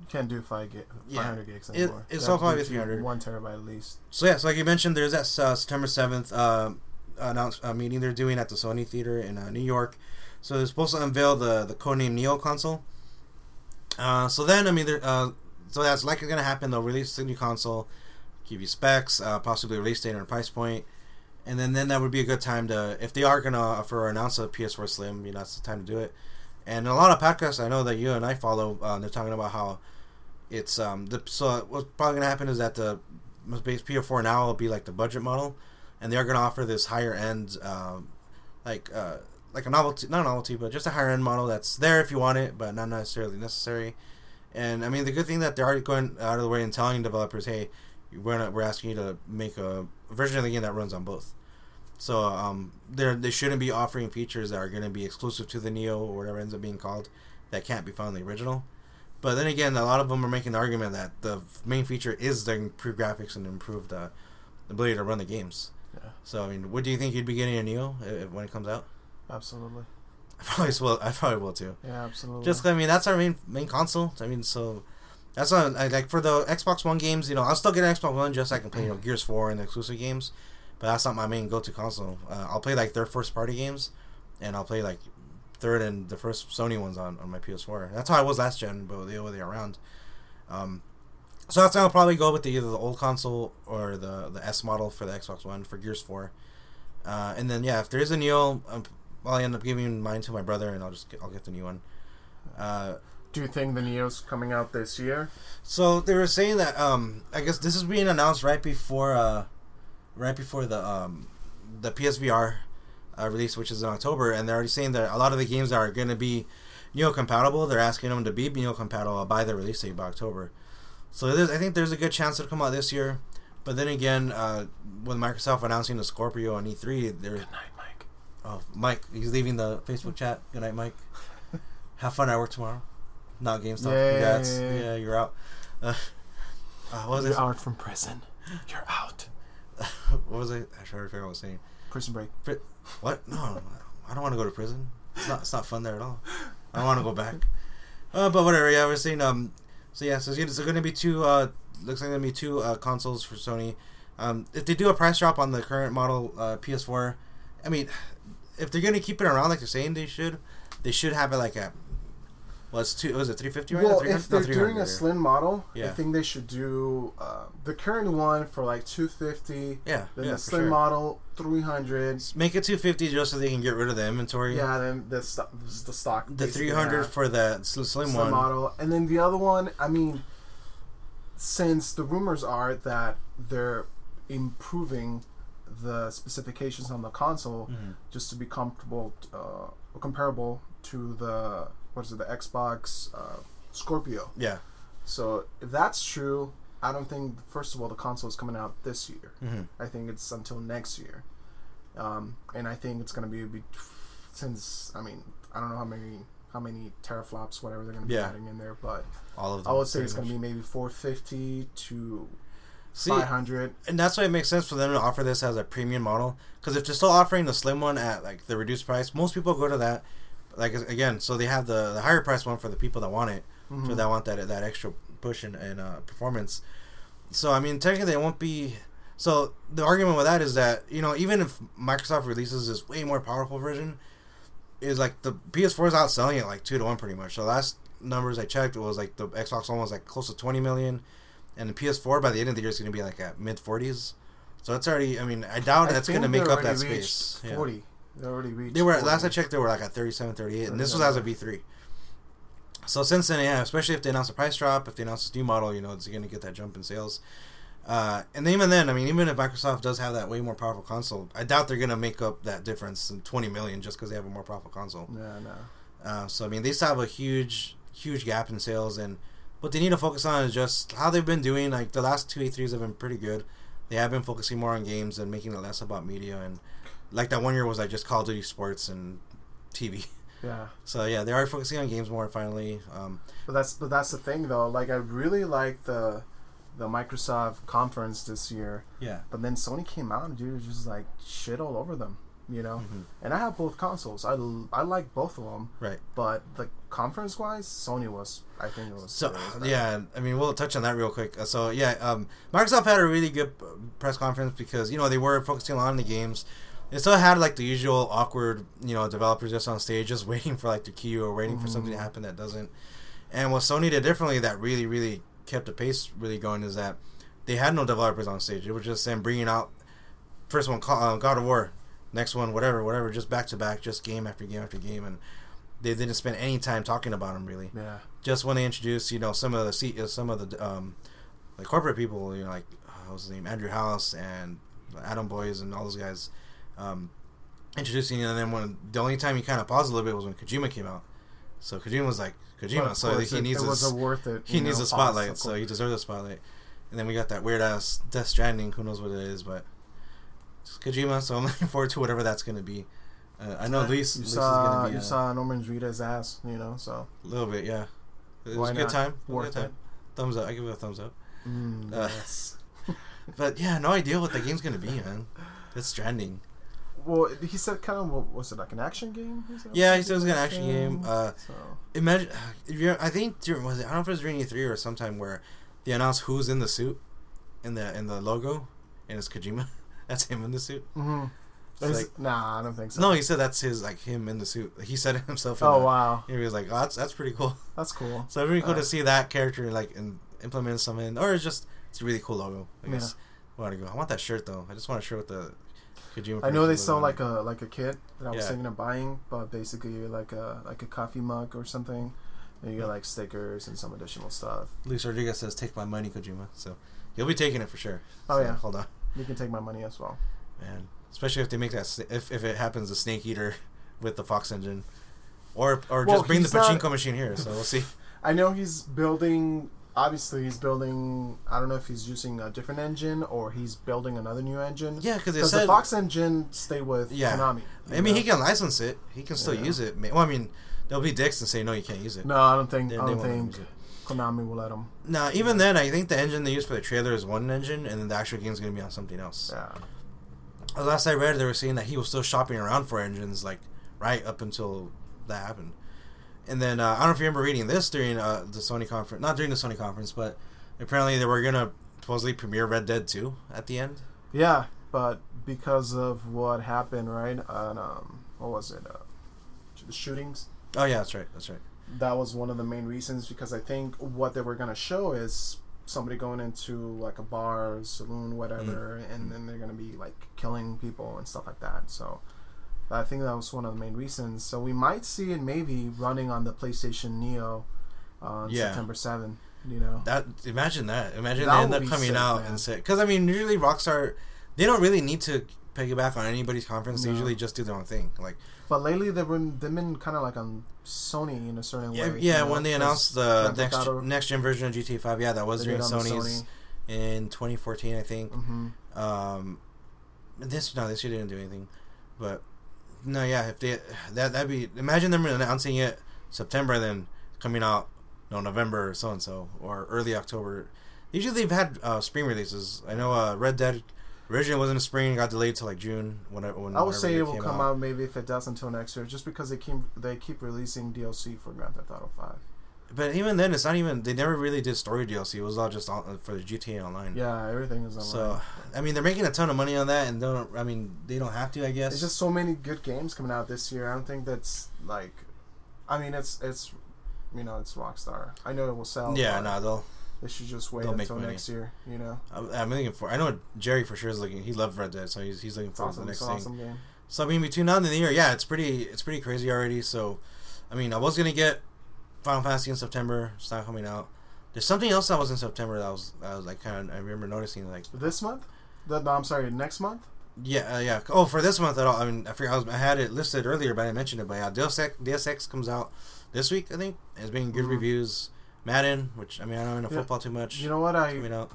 You can't do five gig, Yeah. 500 gigs It- anymore. it's You all probably 300. One terabyte at least. So yeah, so like you mentioned, there's that uh, September 7th uh, announce uh, meeting they're doing at the Sony Theater in uh, New York. So they're supposed to unveil the the codename Neo console. Uh, so then I mean, uh, so that's likely going to happen. They'll release the new console, give you specs, uh, possibly release date and price point, and then then that would be a good time to if they are going to offer or announce a PS4 Slim, you know, that's the time to do it. And a lot of podcasts I know that you and I follow, uh, they're talking about how it's um the so what's probably going to happen is that the base PS4 now will be like the budget model, and they are going to offer this higher end, um, like uh, like a novelty, not a novelty, but just a higher end model that's there if you want it, but not necessarily necessary. And I mean, the good thing that they're already going out of the way and telling developers, hey, we're we're asking you to make a version of the game that runs on both. So um, they they shouldn't be offering features that are going to be exclusive to the Neo or whatever ends up being called that can't be found in the original. But then again, a lot of them are making the argument that the main feature is the improved graphics and improved uh, ability to run the games. Yeah. So I mean, what do you think you'd be getting a Neo if, when it comes out? Absolutely. I probably will. I probably will too. Yeah, absolutely. Just I mean, that's our main main console. I mean, so that's not like for the Xbox One games. You know, I'll still get an Xbox One just so I can play you know Gears Four and the exclusive games. But that's not my main go to console. Uh, I'll play like their first party games, and I'll play like third and the first Sony ones on, on my PS4. That's how I was last gen, but the other way around. Um, so that's how I'll probably go with the, either the old console or the the S model for the Xbox One for Gears Four. Uh, and then yeah, if there is a Neo, um, I'll end up giving mine to my brother, and I'll just get, I'll get the new one. Uh, Do you think the Neo's coming out this year? so they were saying that um, I guess this is being announced right before uh, right before the um, the PSVR uh, release, which is in October, and they're already saying that a lot of the games are going to be Neo compatible, they're asking them to be Neo compatible by the release date by October. So I think there's a good chance it'll come out this year. But then again, uh, with Microsoft announcing the Scorpio on E3, there's Good night, Mike. oh Mike, he's leaving the Facebook chat. Good night, Mike. Have fun at work tomorrow. Not GameStop. Yay. Congrats. Yeah, you're out. Uh, uh, what was You're it? out from prison. You're out. What was I? I trying to figure out what I was saying. Prison break. What? No, I don't want to go to prison. It's not. It's not fun there at all. I don't want to go back. Uh, but whatever. Yeah, we're saying. Um. So yeah. So it's going to be two. Uh. Looks like going to be two uh, consoles for Sony. Um. If they do a price drop on the current model uh, PS4, I mean, if they're going to keep it around like they're saying they should, they should have it like a. Well, it's two. Was it three fifty right Well, now? 300? if they're doing a slim model, I think they should do uh, the current one for like 250. Yeah. Then yeah, the slim sure. model 300. Make it two fifty just so they can get rid of the inventory. Yeah, then the stock, the stock. The three hundred for the sl- slim, slim one. model, and then the other one. I mean, since the rumors are that they're improving the specifications on the console Mhm. just to be comfortable, uh, comparable to the what is it, the Xbox uh, Scorpio. Yeah. So if that's true, I don't think first of all the console is coming out this year. hmm I think it's until next year, um, and I think it's gonna be, be since I mean I don't know how many how many teraflops whatever they're gonna be Yeah. adding in there, but All of them, I would say it's gonna be maybe 450 to See, 500. and that's why it makes sense for them to offer this as a premium model. Because if they're still offering the slim one at like the reduced price, most people go to that. Like again, so they have the, the higher price one for the people that want it, Mhm. for that want that that extra push and, and uh, performance. So I mean, technically, it won't be. So the argument with that is that you know even if Microsoft releases this way more powerful version, is like the PS4 is outselling it like two to one pretty much. So last numbers I checked it was like the Xbox One was like close to twenty million, and the PS4 by the end of the year is going to be like at mid forties. So it's already. I mean, I doubt I that's going to make up that space. reached Yeah. 40. They already reached. They were 40. last I checked, they were like at 37, 38, and this was as a V three. So since then, yeah, especially if they announce a price drop, if they announce this new model, you know, it's going to get that jump in sales. Uh, and even then, I mean, even if Microsoft does have that way more powerful console, I doubt they're going to make up that difference in 20 million just because they have a more powerful console. Yeah, no. Uh, so I mean, they still have a huge, huge gap in sales, and what they need to focus on is just how they've been doing. Like the last two E3s have been pretty good. They have been focusing more on games and making it less about media. And like that one year was like just Call of Duty sports and TV. Yeah, So yeah, they are focusing on games more finally. Um, but that's but that's the thing though. Like I really like the the Microsoft conference this year, yeah. but then Sony came out and dude was just like shit all over them. You know, Mhm. and I have both consoles. I, l- I like both of them, Right. but the conference wise, Sony was I think it was So yeah, I mean we'll touch on that real quick. Uh, So yeah, um, Microsoft had a really good press conference because you know they were focusing a lot on the games. They still had like the usual awkward, you know, developers just on stage, just waiting for like the queue or waiting for something to Mhm. happen that doesn't. And what Sony did differently that really, really kept the pace really going is that they had no developers on stage. It was just them bringing out first one, uh, God of War, next one, whatever, whatever, just back to back, just game after game after game, and they didn't spend any time talking about them really yeah, just when they introduced, you know, some of the uh, some of the um, like corporate people, you know, like uh, what was his name, Andrew House and Adam Boyes and all those guys, um, introducing, and then when the only time he kind of paused a little bit was when Kojima came out. So Kojima was like Kojima, so he it, needs it was a worth it. he needs know, a spotlight, so he deserves a spotlight. And then we got that weird ass Death Stranding. Who knows what it is, but it's Kojima. So I'm looking forward to whatever that's gonna be. Uh, I know Luis, you Luis saw be you uh, saw Norman Reedus' ass, you know, so a little bit, yeah. It was Why a good not? time. It was Worth good time. Thumbs up. I give it a thumbs up. mm, Uh, yes. But yeah, no idea what the game's gonna be, man. It's Stranding. Well, he said kind of what was it like an action game? said? Yeah, he said it was an action game. Uh, so imagine, if you're, I think during, was it? I don't know if it was during E3 or sometime where they announced who's in the suit, in the in the logo, and it's Kojima. That's him in the suit. hmm It's like- nah, I don't think so. No, he said that's his like him in the suit. He said it himself. In Oh the- wow, He was like, oh, that's that's pretty cool. that's cool. So it'd be cool Uh, to see that character like in, implement something, or it's just it's a really cool logo. I guess. I want to go. I want that shirt though. I just want a shirt with the Kojima. I know they sell like a like a kit that I was Yeah. thinking of buying, but basically like a like a coffee mug or something. And you get like stickers and some additional stuff. Luis Rodriguez says, "Take my money, Kojima." So he'll be taking it for sure. Oh, So, yeah. hold on, You can take my money as well. man. Especially if they make that, if if it happens, the Snake Eater with the Fox engine, or or Well, just bring the he's not- pachinko machine here. So we'll see. I know he's building. Obviously, he's building. I don't know if he's using a different engine or he's building another new engine. Yeah, because they the. Fox engine stay with Yeah. Konami. I mean, know? he can license it. He can still Yeah. use it. Well, I mean, there'll be dicks and say no, you can't use it. No, I don't think. They- I don't won't let him think. Konami will let him. No, even then, I think the engine they use for the trailer is one engine, and then the actual game is gonna be on something else. Yeah. Last I read, they were saying that he was still shopping around for engines, like right up until that happened. And then uh, I don't know if you remember reading this during uh, the Sony conference, not during the Sony conference, but apparently they were gonna supposedly premiere Red Dead Two at the end. Yeah, but because of what happened, right? On um, what was it? Uh, the shootings. Oh yeah, that's right, that's right. That was one of the main reasons because I think what they were gonna show is somebody going into like a bar, saloon, whatever, Mm. and then they're gonna be like killing people and stuff like that. So I think that was one of the main reasons. So we might see it maybe running on the PlayStation Neo on Yeah. September seventh. You know. That imagine that. Imagine That they end up coming sick, out man. and say because I mean usually Rockstar they don't really need to piggyback on anybody's conference. They usually just do their own thing. Like But lately they've been they've been kind of like on Sony in a certain yeah, way. yeah you know, when they announced the next Auto, next gen version of GTA Five, yeah, that was during did on the Sony's in 2014, I think. hmm Um, this no, this year didn't do anything, but no, yeah. If they that that'd be imagine them announcing it September, and then coming out no November or so and so or early October. Usually they've had uh, spring releases. I know uh, Red Dead originally wasn't a spring, got delayed to like June. When, when I would say it will come out. maybe if it does until next year, just because they keep they keep releasing DLC for Grand Theft Auto Five. But even then, it's not even. They never really did story DLC. It was all just on, for the GTA Online. Yeah, everything is online. So I mean, they're making a ton of money on that, and don't. I mean, they don't have to. I guess. There's just so many good games coming out this year. I don't think that's like, I mean, it's it's, you know, it's Rockstar. I know it will sell. yeah, no, they'll. They should just wait until next year. You know, I'm, I'm looking for. I know Jerry for sure is looking. He loved Red Dead, so he's he's looking it's forward awesome. to the next thing. awesome game. So I mean, between now and the year, yeah, it's pretty it's pretty crazy already. So, I mean, I was gonna get Final Fantasy in September. It's not coming out. There's something else that was in September that was I was like kind of I remember noticing like This month? The, no, I'm sorry, next month? yeah uh, yeah oh for this month at all I mean I forgot I, was, I had it listed earlier but I mentioned it but yeah Deus Ex, Deus Ex comes out this week I think it's been good Mhm. reviews Madden which I mean I don't know Yeah. football too much You know what? I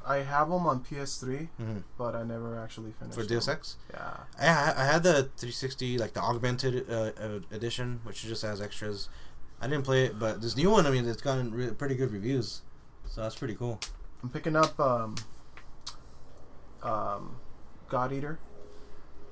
I have them on PS3, hmm but I never actually finished for Deus them. Ex Yeah. I, I I had the 360 like the augmented uh, uh, edition which just has extras I didn't play it but this new one I mean it's gotten re- pretty good reviews so that's pretty cool I'm picking up um, um, God Eater.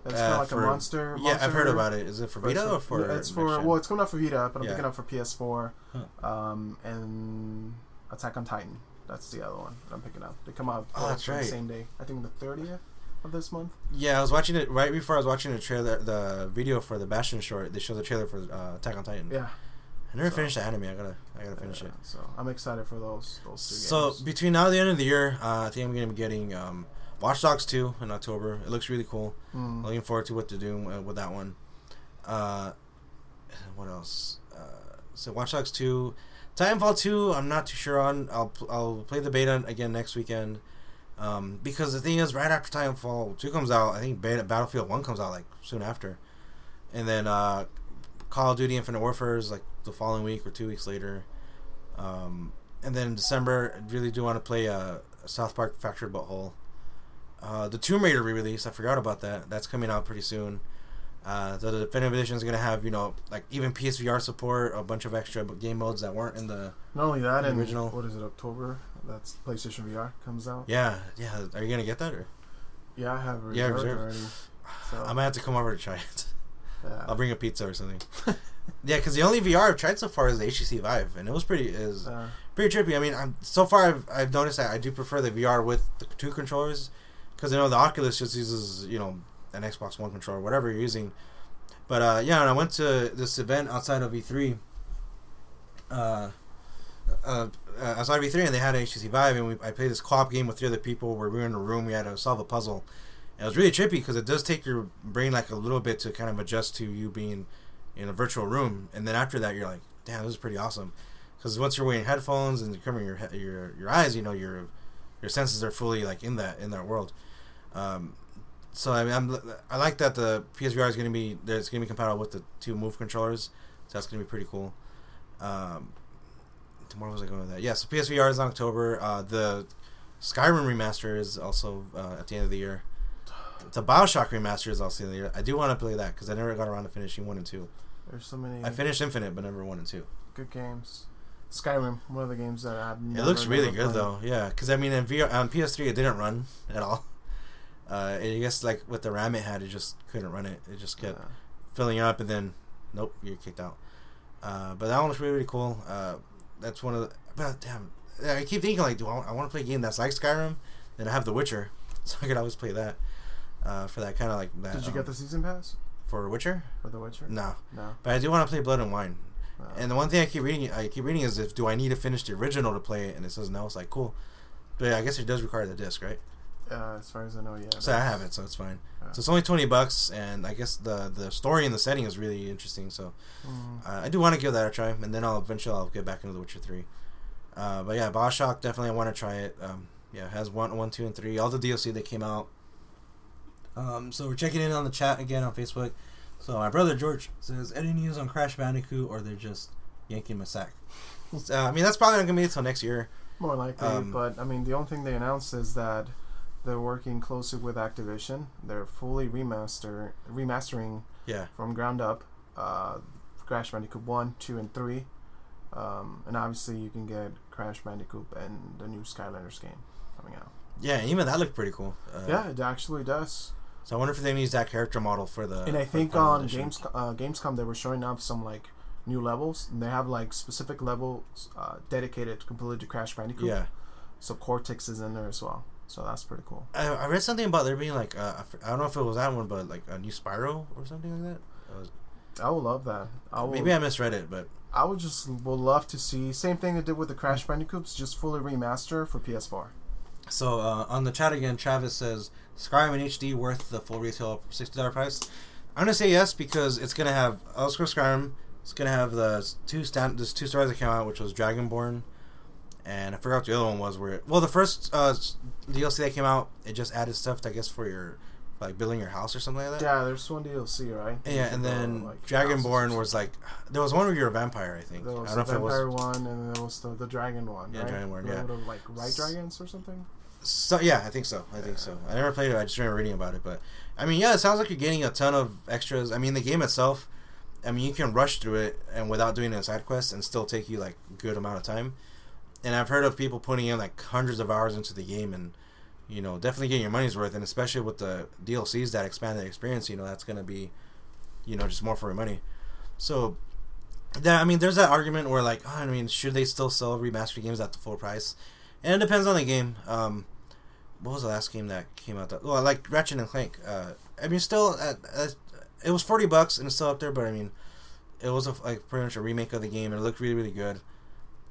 Kind Uh, of like for- a monster. yeah I've heard monster- about it is it for Vita or for yeah, it's for well, it's coming out for Vita, but I'm Yeah. picking up for PS4, Huh. um, and Attack on Titan. That's the other one that I'm picking up. They come out Oh, that's right. the same day. I think the 30th of this month. Yeah, I was watching it right before I was watching the trailer, the video for the Bastion short. They show the trailer for uh, Attack on Titan. Yeah. I never So- finished the anime. I gotta, I gotta finish Yeah, it. So I'm excited for those those two So games. between now and the end of the year, uh, I think I'm gonna be getting um, Watch Dogs 2 in October. It looks really cool. Mm. Looking forward to what to do uh, with that one. Uh, what else? Uh, so Watch Dogs 2, Titanfall 2. I'm not too sure on. I'll pl- I'll play the beta again next weekend. Um, because the thing is, right after Titanfall 2 comes out, I think beta, Battlefield 1 comes out like soon after, and then uh, Call of Duty Infinite Warfare is like the following week or two weeks later. Um, and then in December, I really do want to play uh, South Park Fractured Butthole. Uh, the Tomb Raider re-release, I forgot about that. That's coming out pretty soon. Uh, the definitive edition is gonna have you know like even PSVR support, a bunch of extra game modes that weren't in the. Not only that, and original. what is it? October. That's PlayStation VR comes out. Yeah, yeah. Are you gonna get that or? Yeah, I have reserved Yeah, reserved. already. So, I might have to come over to try it. yeah. I'll bring a pizza or something. yeah, because the only VR I've tried so far is the HTC Vive, and it was pretty is Uh, pretty trippy. I mean, I'm, so far I've, I've noticed that I do prefer the VR with the two controllers because you know the Oculus just uses you know an Xbox One controller, whatever you're using. But uh, yeah, and I went to this event outside of E3. Uh, uh, uh, outside of E3, and they had an HTC Vive, and we, I played this co-op game with three other people where we were in a room. We had to solve a puzzle. And it was really trippy because it does take your brain like a little bit to kind of adjust to you being in a virtual room, and then after that, you're like, "Damn, this is pretty awesome." Because once you're wearing headphones and you're covering your your your eyes, you know your your senses are fully like in that in that world. Um, so I mean, I'm, I like that the PSVR is going to be it's going to be compatible with the two Move controllers. So that's going to be pretty cool. Um, tomorrow was I going with that? Yeah, so PSVR is in October. Uh, the Skyrim remaster is also uh, at the end of the year. The Bioshock remaster is also in the year. I do want to play that because I never got around to finishing one and two. there's so many I finished Infinite, but never one and two. good games. Skyrim, one of the games that I've. It looks really good played. though, yeah. Because I mean, in VR on PS3, it didn't run at all. Uh, I guess like with the RAM it had, it just couldn't run it. It just kept Yeah. filling up, and then nope, you're kicked out. Uh, but that one was really really cool. Uh, that's one of the. But damn, I keep thinking like, do I, I want to play a game that's like Skyrim? Then I have The Witcher, so I could always play that. Uh, for that kind of like that. Did you um, get the season pass for Witcher? for The Witcher? No, No. but I do want to play Blood and Wine. no. And the one thing I keep reading, I keep reading is if do I need to finish the original to play it, and it says no. It's like cool, but yeah, I guess it does require the disc, right? uh, as far as I know, yeah. So I have it, so it's fine. Yeah. So it's only twenty bucks, and I guess the the story and the setting is really interesting. So Mm. uh, I do want to give that a try, and then I'll eventually I'll get back into The Witcher three. Uh, but yeah, Bioshock definitely I want to try it. Um, yeah, it has one, one, two, and three. All the DLC that came out. Um, so we're checking in on the chat again on Facebook. So my brother George says, "Any news on Crash Bandicoot, or they're just yanking my sack?" uh, I mean, that's probably not gonna be until next year. More likely, Um, but I mean, the only thing they announced is that they're working closely with Activision. They're fully remaster remastering Yeah, from ground up uh, Crash Bandicoot one, two, and three, um, and obviously you can get Crash Bandicoot and the new Skylanders game coming out. yeah, even that looked pretty cool. Uh, yeah, it actually does. So I wonder if they're gonna use that character model for the. and I think on edition. Games uh, Gamescom they were showing off some like new levels. And they have like specific levels uh, dedicated completely to Crash Bandicoot. Yeah, So Cortex is in there as well. So that's pretty cool. I, I read something about there being like uh, I don't know if it was that one, but like a new Spyro or something like that. Was- I would love that. I would, maybe I misread it, but I would just would love to see same thing they did with the Crash Bandicoots, just fully remaster for PS4. So uh, on the chat again, Travis says Skyrim in HD worth the full retail sixty dollar price. I'm gonna say yes because it's gonna have Elder Scrolls Skyrim. It's gonna have the two stand. There's two stories that came out, which was Dragonborn, and I forgot what the other one was. Where well, the first uh, DLC that came out, it just added stuff, I guess, for your like building your house or something like that. Yeah, there's one DLC, right? Yeah, and then Dragonborn was like there was one where you're a vampire, I think. There was I don't know if it was. one, and then there was the, the dragon one. Yeah, right? Dragonborn, yeah. like white dragons or something. So yeah, I think so. I think so. I never played it. I just remember reading about it. But I mean, yeah, it sounds like you're getting a ton of extras. I mean, the game itself. I mean, you can rush through it and without doing a side quest and still take you like good amount of time. And I've heard of people putting in like hundreds of hours into the game and you know definitely getting your money's worth. And especially with the DLCs that expand the experience, you know that's gonna be you know just more for your money. So. that I mean, there's that argument where, like, oh, I mean, should they still sell remastered games at the full price? And it depends on the game. Um, what was the last game that came out? That, well, I like Ratchet and Clank. Uh, I mean, still, uh, uh, it was forty bucks and it's still up there. But I mean, it was a, like pretty much a remake of the game and it looked really, really good.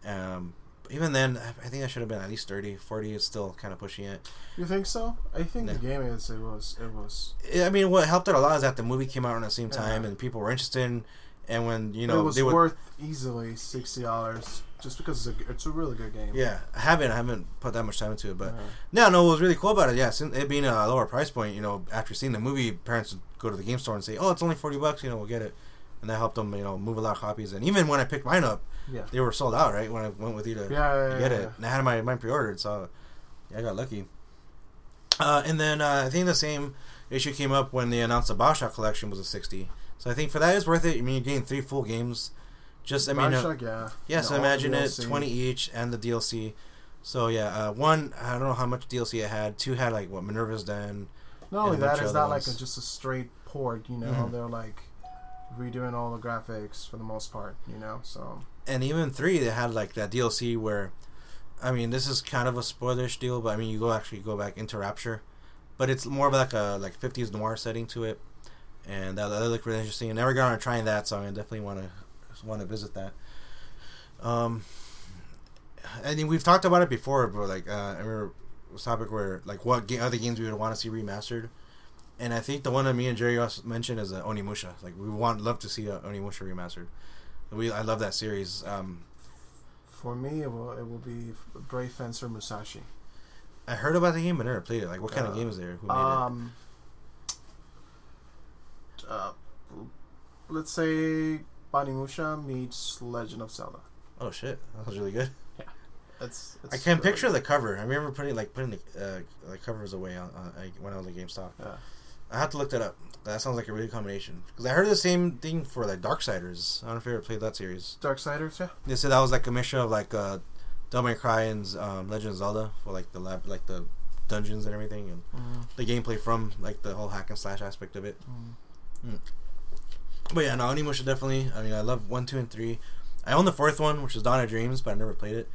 Um, even then, I think I should have been at least 30. 40 is still kind of pushing it. You think so? I think Yeah. the game is. It was. It was. I mean, what helped it a lot is that the movie came out around the same time Yeah. and people were interested. In, and when you know, it was they would, worth easily sixty dollars just because it's a, it's a really good game. yeah, I haven't, I haven't put that much time into it, but. Yeah. No, no, what was really cool about it, yeah, since it being a lower price point, you know, after seeing the movie, parents would go to the game store and say, "Oh, it's only forty bucks, you know, we'll get it," and that helped them, you know, move a lot of copies. And even when I picked mine up, Yeah. they were sold out, right? When I went with you to Yeah, yeah, get yeah, it, and I had my mine pre-ordered, so yeah, I got lucky. Uh, and then uh, I think the same issue came up when they announced the Bioshock collection was a sixty. So I think for that it's worth it. I mean, you're getting three full games. Just I mean, uh, Bioshock, yeah. yeah, so imagine it, 20 each, and the DLC. So yeah, uh, one, I don't know how much DLC it had. Two had like what Minerva's Den. Not only and that, it's not like a, just a straight port. You know, Mhm. they're like redoing all the graphics for the most part. You know, so and even three they had like that DLC where, I mean, this is kind of a spoilerish deal, but I mean, you go actually go back into Rapture, but it's more of like a like 50s noir setting to it, and that, that looked really interesting. I never got to trying that, so I definitely want to want to visit that. Um, I mean, we've talked about it before, but like uh, I remember this topic where like what ga- other games we would want to see remastered. And I think the one that me and Jerry also mentioned is uh, Onimusha. Like we want love to see uh, Onimusha remastered. We I love that series. Um, for me, it will it will be Brave Fencer Musashi. I heard about the game, but never played it. Like, what kind of Uh, game is there? Who made it? Um, uh, let's say Onimusha meets Legend of Zelda. Oh shit, that was really good. It's, I can not picture the cover. I remember putting like putting the uh, the covers away on, like, when I was at GameStop. Yeah. I have to look that up. That sounds like a really good combination. Because I heard the same thing for like Darksiders. I don't know if you ever played that series. Darksiders, yeah. They said that was like a mixture of like uh, Devil May Cry and um, Legend of Zelda for like the lab, like the dungeons and everything, and Mm, the gameplay from like the whole hack and slash aspect of it. mm. But yeah, no, Onimusha definitely. I mean, I love one, two, and three. I own the fourth one, which is Dawn of Dreams, but I never played it.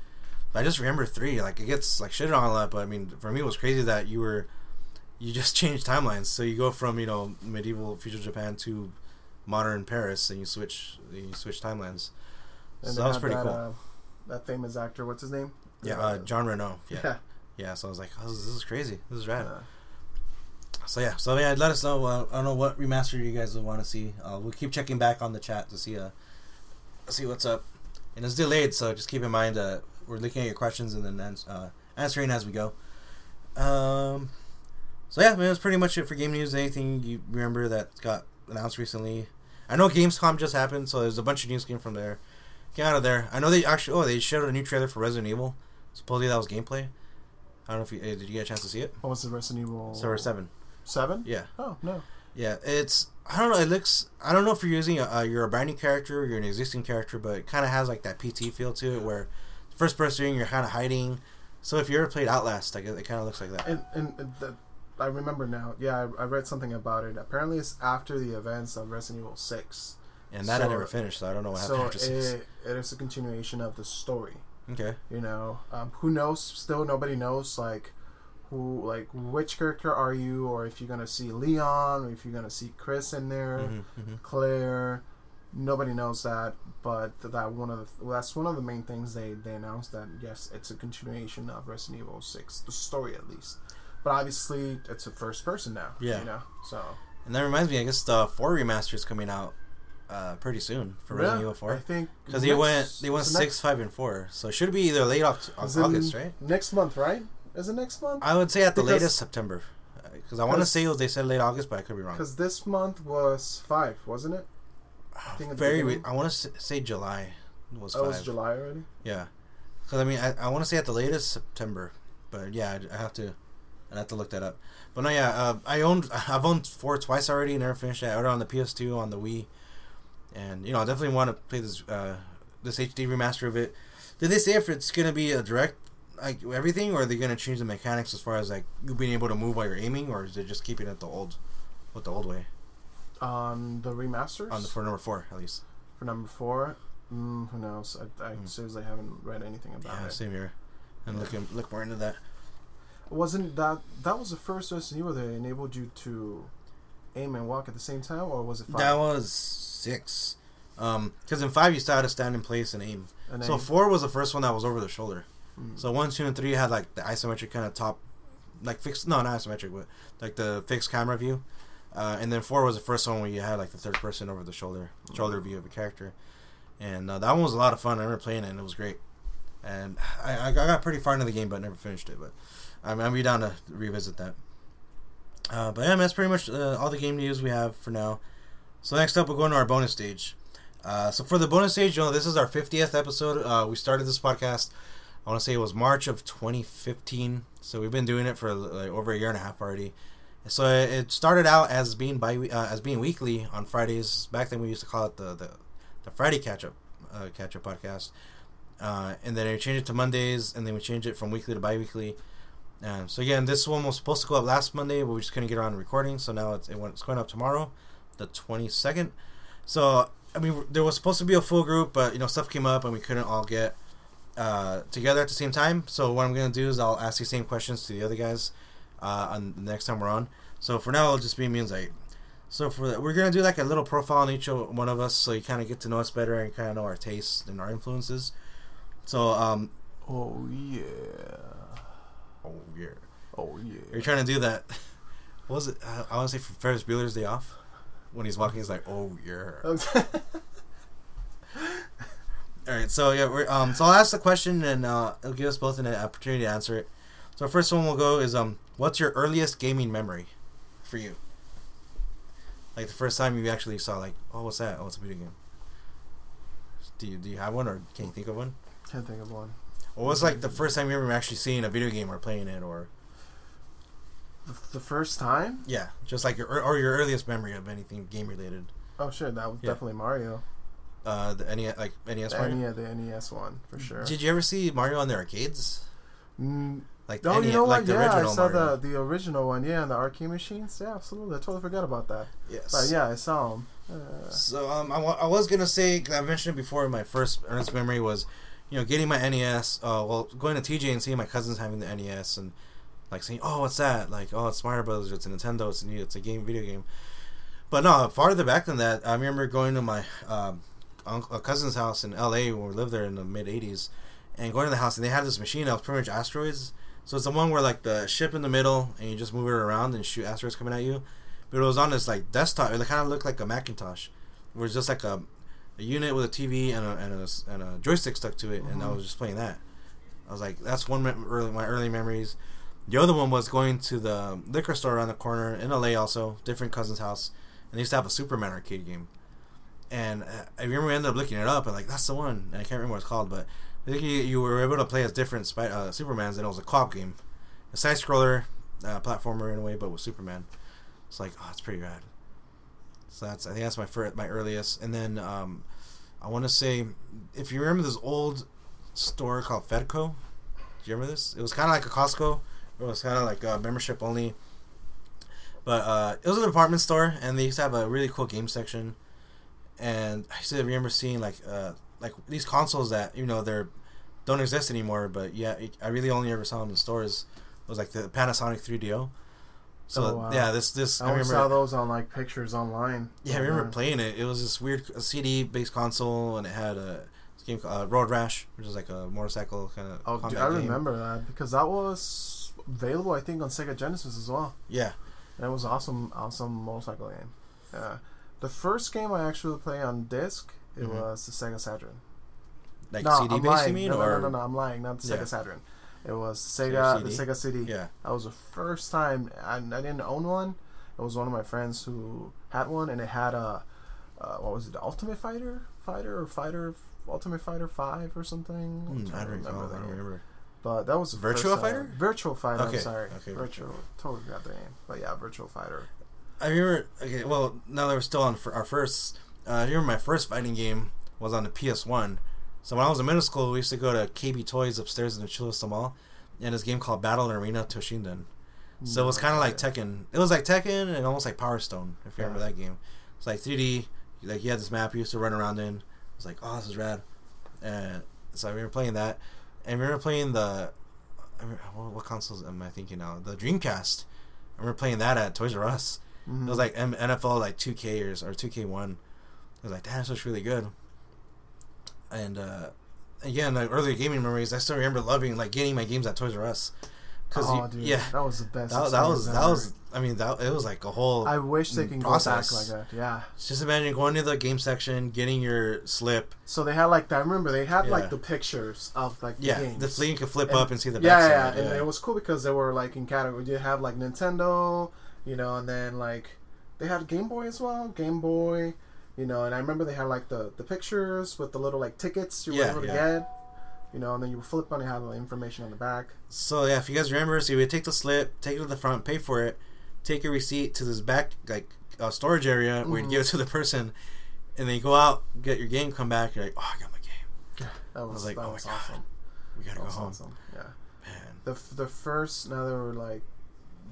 But I just remember three. Like it gets like shitted on a lot, but I mean, for me, it was crazy that you were, you just changed timelines. So you go from you know medieval future Japan to modern Paris, and you switch you switch timelines. And so that was pretty that, cool. Uh, that famous actor, what's his name? yeah, uh, Jean Reno. Yeah. yeah, yeah. So I was like, oh, this, this is crazy. This is rad. Uh, So yeah, so yeah, let us know. Uh, I don't know what remaster you guys would want to see. Uh, we'll keep checking back on the chat to see uh, see what's up. And it's delayed, so just keep in mind uh, we're looking at your questions and then ans- uh, answering as we go. Um, so yeah, I mean, that's pretty much it for game news. Anything you remember that got announced recently? I know Gamescom just happened, so there's a bunch of news came from there. Get out of there. I know they actually. Oh, they showed a new trailer for Resident Evil. Supposedly that was gameplay. I don't know if you uh, did. You get a chance to see it? what was the Resident Evil? Server seven. Seven? Yeah. Oh no. Yeah, it's I don't know. It looks I don't know if you're using a, uh, you're a brand new character, or you're an existing character, but it kind of has like that PT feel to it, where first person you're kind of hiding. So if you ever played Outlast, like it, it kind of looks like that. And and and the, I remember now. Yeah, I, I read something about it. Apparently, it's after the events of Resident Evil Six. And that I never finished, so I don't know what happened So after six. it, it is a continuation of the story. Okay. You know, um, who knows? Still, nobody knows. Like, who, like, which character are you, or if you're gonna see Leon, or if you're gonna see Chris in there, hmm hmm Claire. Nobody knows that, but that one of the well, that's one of the main things they they announced that yes, it's a continuation of Resident Evil Six, the story at least. But obviously, it's a first person now. Yeah. You know, so And that reminds me, I guess the four remaster is coming out uh, pretty soon for Resident Evil Four. I think because they went they went six, next- five, and four. So it should be either late Oct- August, right? Next month, right? Is it next month? I would say at the Because- latest September, because I want to say it was, they said late August, but I could be wrong. Because this month was five, wasn't it? I think Very, re- I want to say July was Oh, five. was July already. Yeah, because I mean, I, I want to say at the latest September, but yeah, I, I have to, I have to look that up. But no, yeah, uh, I owned, I've owned four twice already. And Never finished it. I ordered on the PS2, on the Wii, and you know, I definitely want to play this, uh, this HD remaster of it. Did they say if it's gonna be a direct, like everything, or are they gonna change the mechanics as far as like you being able to move while you're aiming, or is it just keeping it the old, with the old way On the remasters on the for number four at least? for number four. Mm, who knows? I, I Mm. seriously haven't read anything about Yeah, it. same here. And look look more into that. Wasn't that that was the first Resident Evil that enabled you to aim and walk at the same time, or was it five? That was six. Um, because in five you still had to stand in place and aim. And So aim? four was the first one that was over the shoulder. Mm. So one, two, and three had like the isometric kind of top, like fixed. No, not isometric, but like the fixed camera view. Uh, and then four was the first one where you had like the third person over the shoulder, shoulder view of a character. And uh, that one was a lot of fun. I remember playing it and it was great. And I, I got pretty far into the game, but never finished it. But I'm, be down to revisit that. Uh, but yeah, that's pretty much uh, all the game news we have for now. So next up, we're going to our bonus stage. Uh, so for the bonus stage, you know, this is our 50th episode. Uh, we started this podcast. I want to say it was March of 2015. So we've been doing it for like over a year and a half already. So it started out as being bi uh, as being weekly on Fridays. Back then we used to call it the the, the Friday catch up uh, catch up podcast. Uh, and then we changed it to Mondays, and then we changed it from weekly to bi-weekly. So again, this one was supposed to go up last Monday, but we just couldn't get around recording. So now it's it went, it's going up tomorrow, the 22nd. So I mean, there was supposed to be a full group, but you know stuff came up and we couldn't all get uh, together at the same time. So what I'm gonna do is I'll ask the same questions to the other guys uh, on the next time we're on. So for now, it'll just be me and Zaid. So for that, we're gonna do like a little profile on each of one of us, so you kind of get to know us better and kind of know our tastes and our influences. So um, Oh yeah. oh yeah, Oh yeah. you're trying to do that. What was it? I want to say from Ferris Bueller's Day Off, when he's walking, he's like, "Oh yeah." All right, so yeah, we're, um, so I'll ask the question and uh, it'll give us both an opportunity to answer it. So first one we'll go is um, what's your earliest gaming memory for you? Like the first time you actually saw like, oh, what's that? Oh, it's a video game. Do you do you have one or can you think of one? Can't think of one. What was like the first time you remember actually seeing a video game or playing it or The, the first time? yeah, just like your or your earliest memory of anything game related? Oh shit, that was Yeah. definitely Mario. Uh, the NES like NES The, Mario. NES, the NES one for sure. Did you ever see Mario on the arcades? Mm, Like oh, NES, you know like what? the Yeah, I saw Mario. the the original one. Yeah, and the arcade machines. Yeah, absolutely. I totally forgot about that. Yes. But yeah, I saw them. Uh, So um, I, I was gonna say 'cause I mentioned it before. My first earnest memory was, you know, getting my NES. Uh, well, going to TJ and seeing my cousins having the NES and like saying, "Oh, what's that?" Like, "Oh, it's Mario Brothers. It's a Nintendo. It's a new. It's a game, video game." But no, farther back than that, I remember going to my um, uh, cousin's house in L.A. when we lived there in the mid '80s, and going to the house and they had this machine that was pretty much asteroids. So it's the one where like the ship in the middle and you just move it around and shoot asteroids coming at you. But it was on this like desktop. It kind of looked like a Macintosh. It was just like a, a unit with a TV and a, and a, and a joystick stuck to it, and I Mhm. was just playing that. I was like, that's one early my early memories. The other one was going to the liquor store around the corner in LA, also different cousin's house, and they used to have a Superman arcade game. And uh, I remember we ended up looking it up, and like that's the one. And I can't remember what it's called, but I think you, you were able to play as different uh, Supermans, and it was a co-op game, a side scroller, uh, platformer in a way, but with Superman. It's like, oh, it's pretty rad. So that's I think that's my first, my earliest, and then um, I want to say if you remember this old store called Fedco. Do you remember this? It was kind of like a Costco. It was kind of like a membership only. But uh, it was a department store, and they used to have a really cool game section. And I to remember seeing like uh, like these consoles that you know they're don't exist anymore. But yeah, I really only ever saw them in stores. It was like the Panasonic 3DO. So Oh, wow. yeah, this this I, I remember. saw those on like pictures online. Yeah, I remember Online. playing it. It was this weird CD based console, and it had a game called uh, Road Rash, which is like a motorcycle kind of. Oh, dude, I remember that because that was available, I think, on Sega Genesis as well. Yeah, And it was awesome, awesome motorcycle game. Yeah. The first game I actually played on disc, it Mhm. was the Sega Saturn. Like no, CD I'm based, lying. you mean, no, or no, no, no, I'm lying. Not the Yeah. Sega Saturn. It was Sega, the Sega CD. yeah, That was the first time I, I didn't own one. It was one of my friends who had one, and it had a uh, what was it, the Ultimate Fighter, Fighter or Fighter, Ultimate Fighter Five or something. Hmm, I don't remember I don't remember. But that was the Virtua first, uh, Fighter? Virtual Fighter. Okay, I'm sorry. okay, Virtual. Totally forgot the name. But yeah, Virtual Fighter. I remember. Okay, well, now that we're still on for our first, uh, I remember my first fighting game was on the PS One. So when I was in middle school, we used to go to KB Toys upstairs in the Chilliwack Mall, and this game called Battle Arena Toshinden. So it was kind of like. Tekken. It was like Tekken and almost like Power Stone, if you remember that game. It's like 3D. Like you had this map you used to run around in. It was like, oh, this is rad. And so I remember playing that, and I remember playing the. I what what consoles am I thinking now? The Dreamcast. I remember playing that at Toys R Us. Mhm. It was like M- NFL like 2K or, or 2K1. I was like, damn, this looks really good. And uh, again, like earlier gaming memories, I still remember loving like getting my games at Toys R Us. Cause oh, you- dude, yeah, that was the best. that, that was experience that was. I mean, that it was like a whole. I wish they can process. go back like that. Yeah. just imagine going to the game section, getting your slip. So they had like I remember they had Yeah. like the pictures of like the Yeah, games. the flea you could flip And- up and see the yeah, backside. yeah, and it was cool because they were like in category. You have like Nintendo, you know, and then like they had Game Boy as well, Game Boy, you know, and I remember they had like the the pictures with the little like tickets you were Yeah, able to yeah. get, you know, and then you would flip on it, have the information on the back. So yeah, if you guys remember, so you would take the slip, take it to the front, pay for it, take your receipt to this back like uh, storage area where you give it to the person, and then you go out, get your game, come back, you're like, oh, I got my game. That was, like, that oh my was God. We gotta go was home, awesome. Yeah. man. The f- the first now that we're like,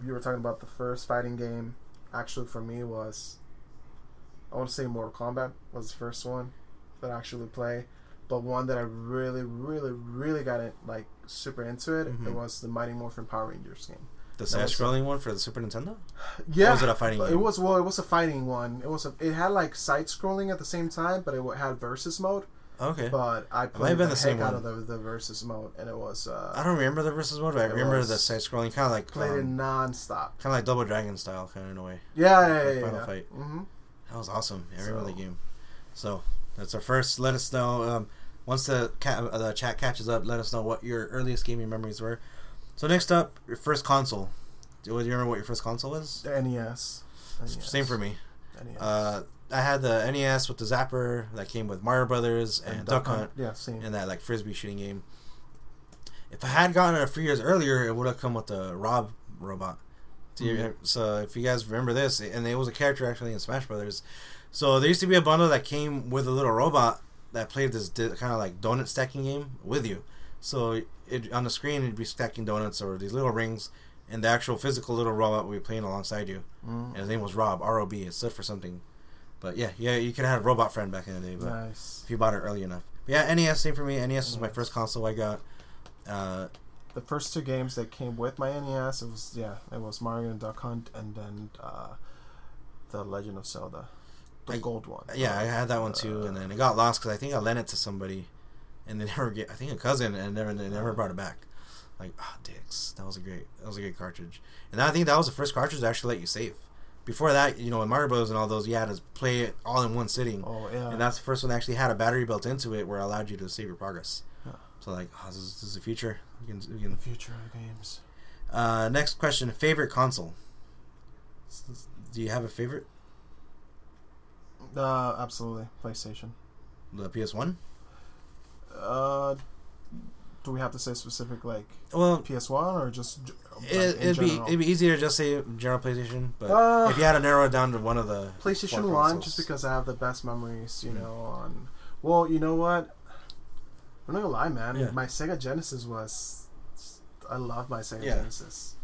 you were talking about the first fighting game. Actually, for me was, I want to say Mortal Kombat was the first one that I actually play, but one that I really, really, really got it like super into it. Mhm. It was the Mighty Morphin Power Rangers game. The side scrolling one for the Super Nintendo? Yeah, Or was it a fighting It was well, it was a fighting one. It was a, it had like side scrolling at the same time, but it had versus mode. Okay. But i've played been the, the heck same out of the, the versus mode, and it was uh, I don't remember the versus mode, but I remember the side scrolling, kind of like played it um, nonstop. kind of like Double Dragon style, kind of in a way. Yeah, yeah, yeah, like yeah. Final yeah. Fight. Mm-hmm. That was awesome. I remember So- the game. So that's our first. Let us know um, once the ca- uh, the chat catches up. Let us know what your earliest gaming memories were. So next up, your first console. Do you remember what your first console was? The NES. NES. Same for me. NES. Uh, I had the NES with the Zapper that came with Mario Brothers and, Duck Hunt Yeah, same. and that like frisbee shooting game. If I had gotten it a few years earlier, it would have come with the Rob robot. So, Mhm. so if you guys remember this, and it was a character actually in Smash Brothers. So there used to be a bundle that came with a little robot that played this kind of like donut stacking game with you. So it, on the screen, it'd be stacking donuts or these little rings, and the actual physical little robot would be playing alongside you. Mm. And his name was Rob, R O B. It stood for something. But yeah, yeah, you could have had a robot friend back in the day. But Nice. if you bought it early enough. But yeah, NES same for me. NES was my first console I got. Uh, The first two games that came with my NES, it was yeah, it was Mario and Duck Hunt, and then uh, the Legend of Zelda, the I- gold one. yeah, I had that one too, and then it got lost because I think I lent it to somebody, and they never get. I think a cousin, and never they never brought it back. Like, ah, dicks. That was a great. That was a great cartridge. And I think that was the first cartridge that actually let you save. Before that, you know, in Mario Bros. and all those, you had to play it all in one sitting. Oh yeah. And that's the first one that actually had a battery built into it where it allowed you to save your progress. Yeah. So like, oh, this, is, this is the future. We can, we the future of games. Uh, next question: favorite console? Do you have a favorite? Uh, absolutely, PlayStation. The PS One. Uh, do we have to say specific like Well, PS One or just it, in it'd be it'd be easier to just say general PlayStation, but Uh, if you had to narrow it down to one of the PlayStation four One, consoles. just because I have the best memories, you Mm. know. On well, you know what? I'm not gonna lie, man. Yeah. My Sega Genesis was, I love my Sega Yeah. Genesis.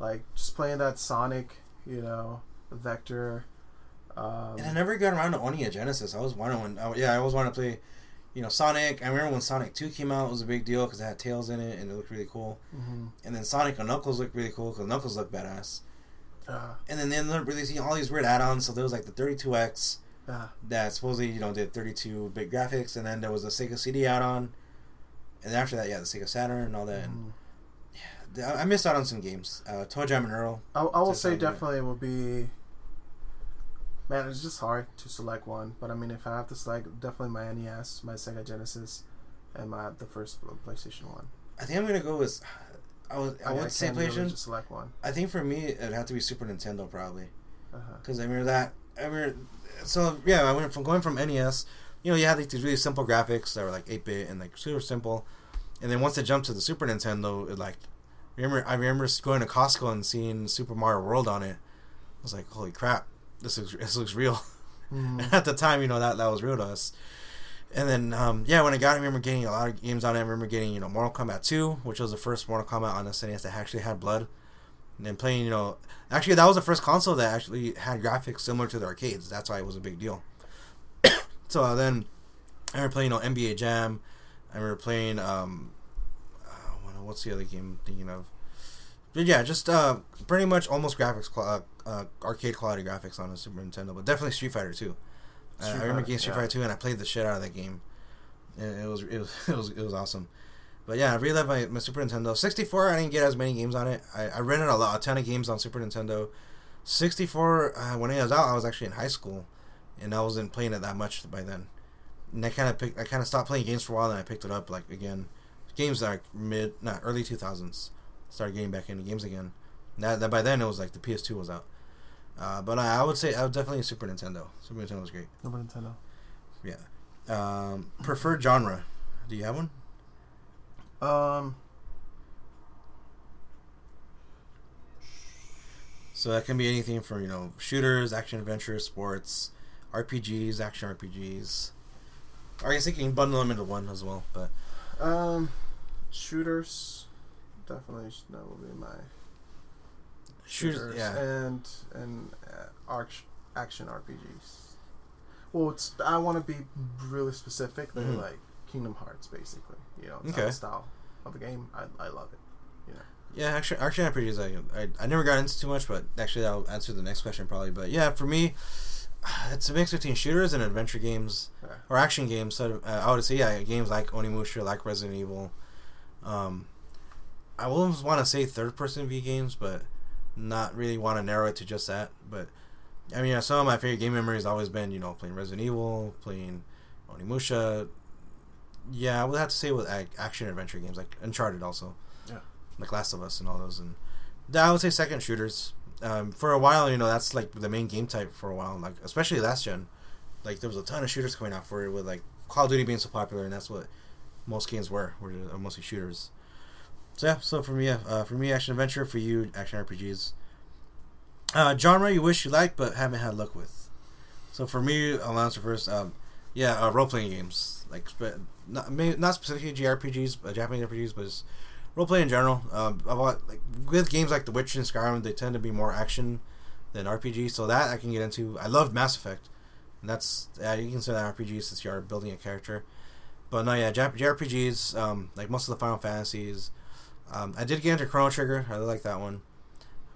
Like just playing that Sonic, you know, Vector. Um, And I never got around to owning a Genesis. I was wanting when, I, yeah, I always wanted to play, you know, Sonic. I remember when Sonic Two came out, it was a big deal because it had Tails in it and it looked really cool. mhm. And then Sonic and Knuckles looked really cool because Knuckles looked badass. uh, And then they ended up releasing all these weird add-ons. So there was like the 32X yeah, that supposedly you know did 32 bit graphics, and then there was the Sega CD add-on. And after that, yeah, the Sega Saturn and all that. And mhm. yeah, I missed out on some games. Uh, ToeJam and Earl. I, I will say definitely will be. Man, it's just hard to select one, but I mean, if I have to select, definitely my NES, my Sega Genesis, and my the first PlayStation One. I think I'm gonna go with. I would I mean, would say really PlayStation. just select one. I think for me it'd have to be Super Nintendo probably. Uh-huh. Because I remember that. I remember. So yeah, I went from going from NES. You know, you had like these really simple graphics that were like eight bit and like super simple, and then once it jumped to the Super Nintendo, it like. Remember, I remember going to Costco and seeing Super Mario World on it. I was like, "Holy crap, this looks this looks real." Mhm. At the time, you know that that was real to us. And then, um, yeah, when I got it, I remember getting a lot of games on it. I remember getting, you know, Mortal Kombat 2, which was the first Mortal Kombat on the SNES that actually had blood. And then playing, you know, actually that was the first console that actually had graphics similar to the arcades. That's why it was a big deal. so uh, then I remember playing, you know, NBA Jam. I remember playing, um, uh, what's the other game I'm thinking of? But yeah, just uh, pretty much almost graphics, qual- uh, arcade quality graphics on a Super Nintendo, but definitely Street Fighter 2. Uh, I remember getting Street yeah. Fighter 2 and I played the shit out of that game. And it was it was it was it was awesome. But yeah, I really love my, my Super Nintendo. 64, I didn't get as many games on it. I, I rented a lot, a ton of games on Super Nintendo. 64, uh, when it was out, I was actually in high school, and I wasn't playing it that much by then. And I kind of picked, I kind of stopped playing games for a while, and I picked it up like again, games like mid, not early 2000s. Started getting back into games again. That, that by then it was like the PS2 was out. Uh, but I, I would say I would definitely Super Nintendo. Super Nintendo was great. Super Nintendo. Yeah. Um, preferred genre. Do you have one? Um, So that can be anything from you know shooters, action adventure, sports, RPGs, action RPGs. I guess you can bundle them into one as well. But um, shooters. Definitely, that will be my shooters, yeah. and and uh, action RPGs. Well, it's I want to be really specific. They're Mhm. like Kingdom Hearts, basically. You know, Okay. style of the game. I, I love it. Yeah, action action RPGs. I, I I never got into too much, but actually I'll answer the next question probably. But yeah, for me, it's a mix between shooters and adventure games Yeah. or action games. So uh, I would say yeah, games like Onimusha, like Resident Evil. Um, I almost want to say third person V games, but not really want to narrow it to just that. But I mean, yeah, some of my favorite game memories always been you know playing Resident Evil, playing Onimusha. Yeah, I would have to say with action adventure games like Uncharted also. Yeah. Like Last of Us and all those, and I would say second shooters. Um, for a while, you know, that's like the main game type for a while, like especially last gen. Like there was a ton of shooters coming out for it, with like Call of Duty being so popular, and that's what most games were, were uh, mostly shooters. So yeah, so for me, uh, for me, action adventure. For you, action RPGs. Uh, genre you wish you liked but haven't had luck with. So for me, I'll answer first. Um, yeah, uh, role playing games like spe- not maybe not specifically JRPGs, uh, Japanese RPGs, but role playing in general. Um, lot like with games like The Witcher and Skyrim, they tend to be more action than RPG. So that I can get into. I love Mass Effect, and that's yeah, you can say that RPG since you are building a character. But no, yeah, JRPGs, um, like most of the Final Fantasies. Um, I did get into Chrono Trigger. I like that one.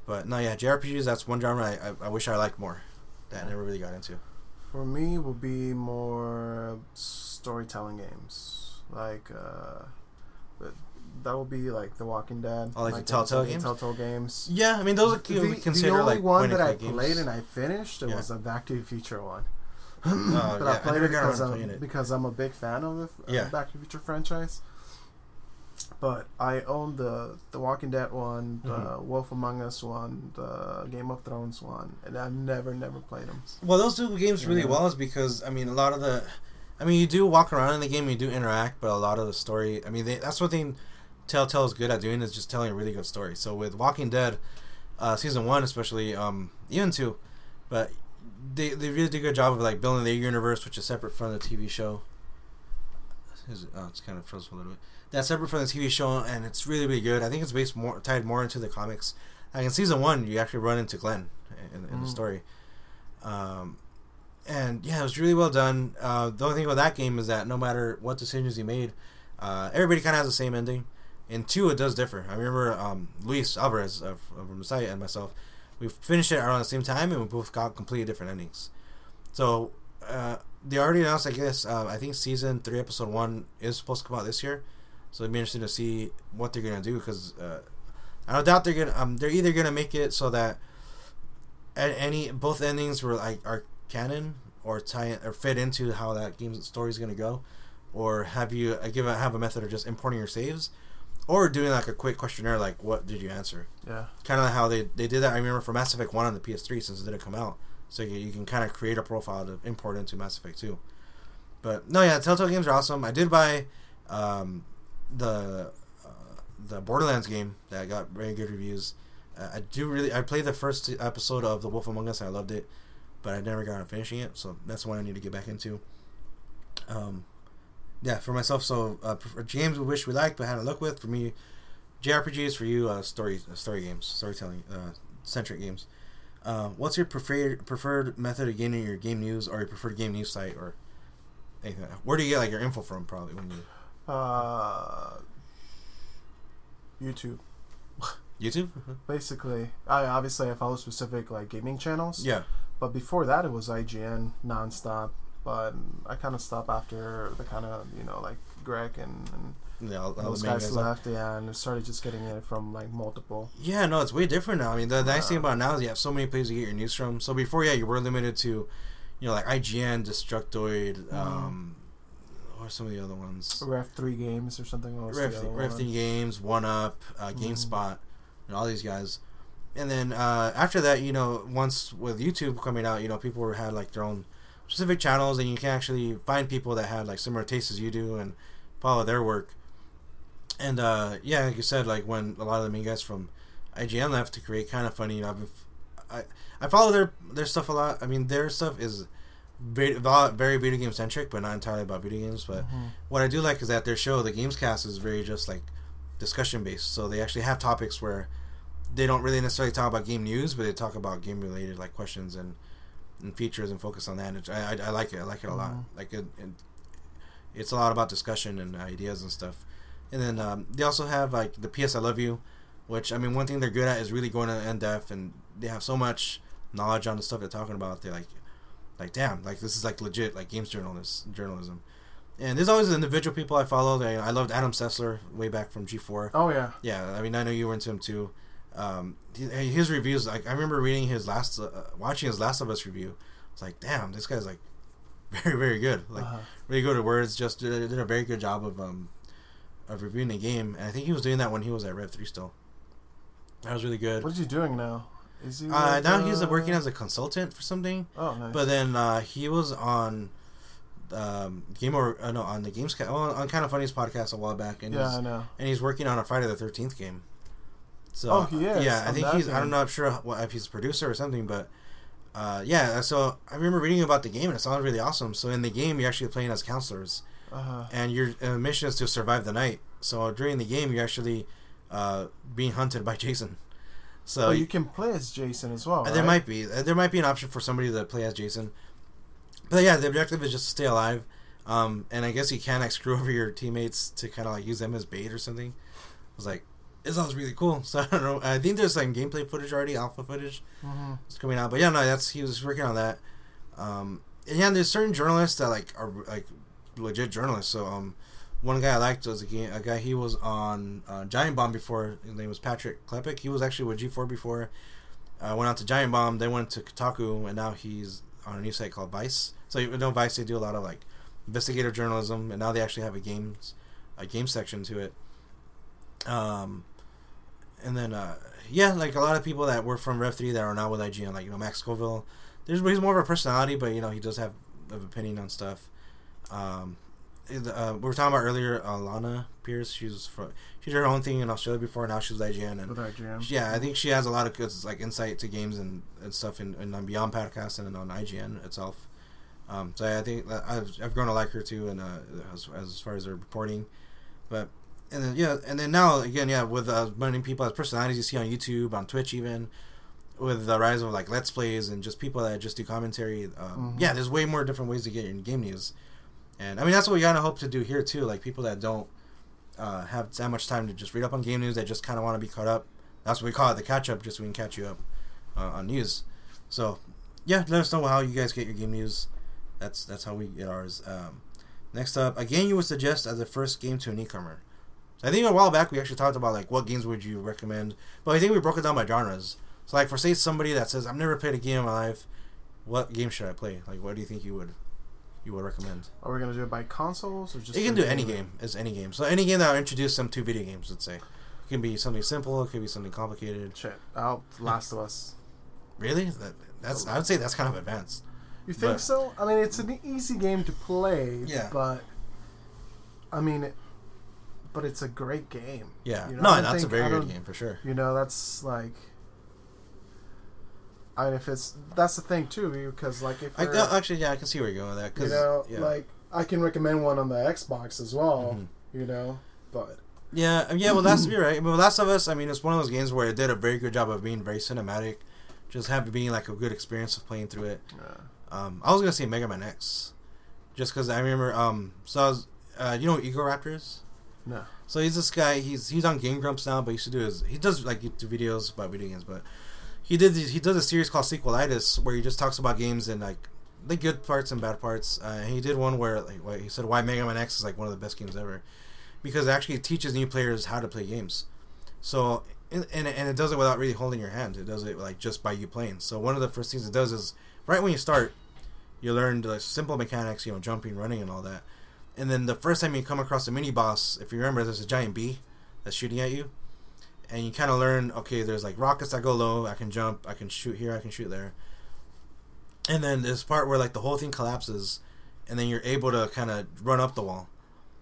But no, yeah, JRPGs. That's one genre I, I, I wish I liked more. That I never really got into. For me, will be more storytelling games, like uh, that will be like The Walking Dead. Oh, like the the Telltale games? Telltale games. Yeah, I mean those are The, we the only like one that I click played and I finished it Yeah. was a Back to the Future one. Oh, but yeah, I played it because I'm, it. because I'm a big fan of the Yeah. Back to the Future franchise. But I own the the Walking Dead one, the Mhm. Wolf Among Us one, the Game of Thrones one, and I've never never played them. Well, those two games really Yeah. well is because I mean a lot of the, I mean you do walk around in the game, you do interact, but a lot of the story, I mean they, that's what they Telltale is good at doing is just telling a really good story. So with Walking Dead, uh, season one especially, um, even two, but they they really do a good job of like building their universe, which is separate from the TV show. Is it, oh, it's kind of frozen a little bit. That's separate from the TV show, and it's really really good. I think it's based more tied more into the comics. Like in season one, you actually run into Glenn in, in the Mm. story. Um, and yeah, it was really well done. Uh, the only thing about that game is that no matter what decisions you made, uh, everybody kind of has the same ending. In two, it does differ. I remember um, Luis Alvarez from the site and myself, we finished it around the same time, and we both got completely different endings. So uh, they already announced, I guess, uh, I think season three, episode one is supposed to come out this year. So it'd be interesting to see what they're gonna do because uh, I don't doubt they're gonna. Um, they're either gonna make it so that a- any both endings were like are canon or tie or fit into how that game's story is gonna go, or have you uh, give a, have a method of just importing your saves, or doing like a quick questionnaire like what did you answer? Yeah. Kind of how they they did that. I remember for Mass Effect One on the PS3 since it didn't come out, so you, you can kind of create a profile to import into Mass Effect Two. But no, yeah, Telltale games are awesome. I did buy um, the uh, the Borderlands game that got very good reviews. Uh, I do really. I played the first episode of The Wolf Among Us. I loved it, but I never got to finishing it. So that's one I need to get back into. Um, yeah, for myself. So uh, prefer- games we wish we liked but had a look with. For me, JRPGs. For you, uh, story uh, story games, storytelling uh, centric games. Uh, what's your preferred preferred method of getting your game news, or your preferred game news site, or anything? Where do you get like your info from? Probably when you Uh, YouTube. YouTube. Basically, I obviously I follow specific like gaming channels. yeah. But before that, it was IGN nonstop. But I kind of stopped after the kind of you know like Greg and, and Yeah, all, all those guys guys. left. Yeah, and started just getting it from like multiple. Yeah, no, it's way different now. I mean, the nice thing about now is you have so many places to get your news from. So before, yeah, you were limited to, you know, like IGN, Destructoid, Mm-hmm. um, what are some of the other ones? Rev three games or something. What Ref, Ref one? Games, One Up, uh, Mhm. GameSpot, and all these guys. And then uh, after that, you know, once with YouTube coming out, you know, people had like their own specific channels, and you can actually find people that had like similar tastes as you do and follow their work. And uh, yeah, like you said, like when a lot of the main guys from IGN left to create Kinda Funny, you know, I've been, I I follow their their stuff a lot. I mean, their stuff is very, very video game centric, but not entirely about video games. But Mhm. what I do like is that their show, the Gamescast, is very just like discussion based. So they actually have topics where they don't really necessarily talk about game news, but they talk about game related like questions and, and features and focus on that. And I, I, I like it. I like it a lot. Mhm. Like it, it, it's a lot about discussion and ideas and stuff. And then um, they also have like the PS I Love You, which I mean one thing they're good at is really going to in depth and they have so much knowledge on the stuff they're talking about. They're like, like damn, like this is like legit like games journalist journalism. And there's always individual people I follow. I, I loved Adam Sessler way back from G4. Oh yeah. Yeah, I mean, I know you were into him too. Um, his reviews, like I remember reading his last, uh, watching his Last of Us review. It's like, damn, this guy's like very, very good. Like Uh-huh. really good at words. Just did, did a very good job of um of reviewing the game. And I think he was doing that when he was at Rev Three still. That was really good. What is he doing now? Is he? Uh, now he's uh, uh, working as a consultant for something. Oh nice. But then uh, he was on um, Game or uh, no on the Games well, on Kinda Funny's podcast a while back, and yeah, he's, I know. and he's working on a Friday the Thirteenth game. So Oh, he is, Yeah, I think he's. I game. don't know. I'm sure what, if he's a producer or something, but uh, yeah. So I remember reading about the game, and it sounded really awesome. So in the game, you're actually playing as counselors, Uh-huh. and your uh, mission is to survive the night. So during the game, you're actually uh, being hunted by Jason. So you can play as Jason as well. There right? might be uh, there might be an option for somebody to play as Jason, but yeah, the objective is just to stay alive, um, and I guess you can like screw over your teammates to kind of like use them as bait or something. I was like, this sounds really cool. So I don't know. I think there's like gameplay footage already, alpha footage, Mhm. it's coming out. But yeah, no, that's he was working on that. Um, and yeah, there's certain journalists that like are like legit journalists. So um, one guy I liked was a, guy he was on uh, Giant Bomb before. His name was Patrick Klepek. He was actually with G4 before. Uh, went out to Giant Bomb. Then went to Kotaku, and now he's on a new site called Vice. So you know Vice, they do a lot of like investigative journalism, and now they actually have a games a game section to it. Um, and then uh, yeah, like a lot of people that were from Rev Three that are now with IGN, like you know Max Scoville. There's he's more of a personality, but you know he does have an opinion on stuff. Um, uh, we were talking about earlier, Alanah Pearce. She's from she did her own thing in Australia before. Now she's IGN, and With IGN. yeah, I think she has a lot of good like insight to games and, and stuff in, in on Beyond Podcast and on IGN itself. Um, so I think I've, I've grown to like her too, and uh, as, as far as her reporting, but and then yeah, and then now again yeah, with uh, many people as personalities you see on YouTube, on Twitch even, with the rise of like Let's Plays and just people that just do commentary. Um, Mhm. Yeah, there's way more different ways to get your game news, and I mean that's what we kind of hope to do here too. Like people that don't uh, have that much time to just read up on game news, that just kind of want to be caught up. That's what we call it, the catch up, just so we can catch you up uh, on news. So yeah, let us know how you guys get your game news. That's that's how we get ours. Um, next up, a game you would suggest as a first game to a newcomer. I think a while back we actually talked about like what games would you recommend, but I think we broke it down by genres. So like for say somebody that says I've never played a game in my life, what game should I play? Like what do you think you would you would recommend? Are we gonna do it by consoles or just? you can do any game as any game. So any game that will introduce them to video games, let's say. It can be something simple. It could be something complicated. Shit, out Last of Us. Really? That, that's I would say that's kind of advanced. You think But- so? I mean, it's an easy game to play. Yeah. But I mean, it, but it's a great game. Yeah. You know, no, that's a very good game for sure. You know, that's like. I mean, if it's that's the thing too, because like if I, you're- uh, actually, yeah, I can see where you're going with that. you know, yeah. like I can recommend one on the Xbox as well. Mhm. You know, but Yeah, um, yeah. Well, that's you're right. But Last of Us, I mean, it's one of those games where it did a very good job of being very cinematic, just having being like a good experience of playing through it. uh, Um, I was gonna say Mega Man X, just because I remember. Um, so I was, uh, you know, what Egoraptor's. no. So he's this guy. He's he's on Game Grumps now, but he used to do his. He does like YouTube videos about video games, but he did he does a series called Sequelitis where he just talks about games and like the good parts and bad parts. Uh, he did one where like he said why Mega Man X is like one of the best games ever because it actually teaches new players how to play games. So and and and it does it without really holding your hand. It does it like just by you playing. So one of the first things it does is right when you start, you learn the simple mechanics, you know, jumping, running, and all that. And then the first time you come across a mini boss, if you remember, there's a giant bee that's shooting at you, and you kind of learn, okay, there's like rockets that go low. I can jump. I can shoot here. I can shoot there. And then this part where like the whole thing collapses, and then you're able to kind of run up the wall,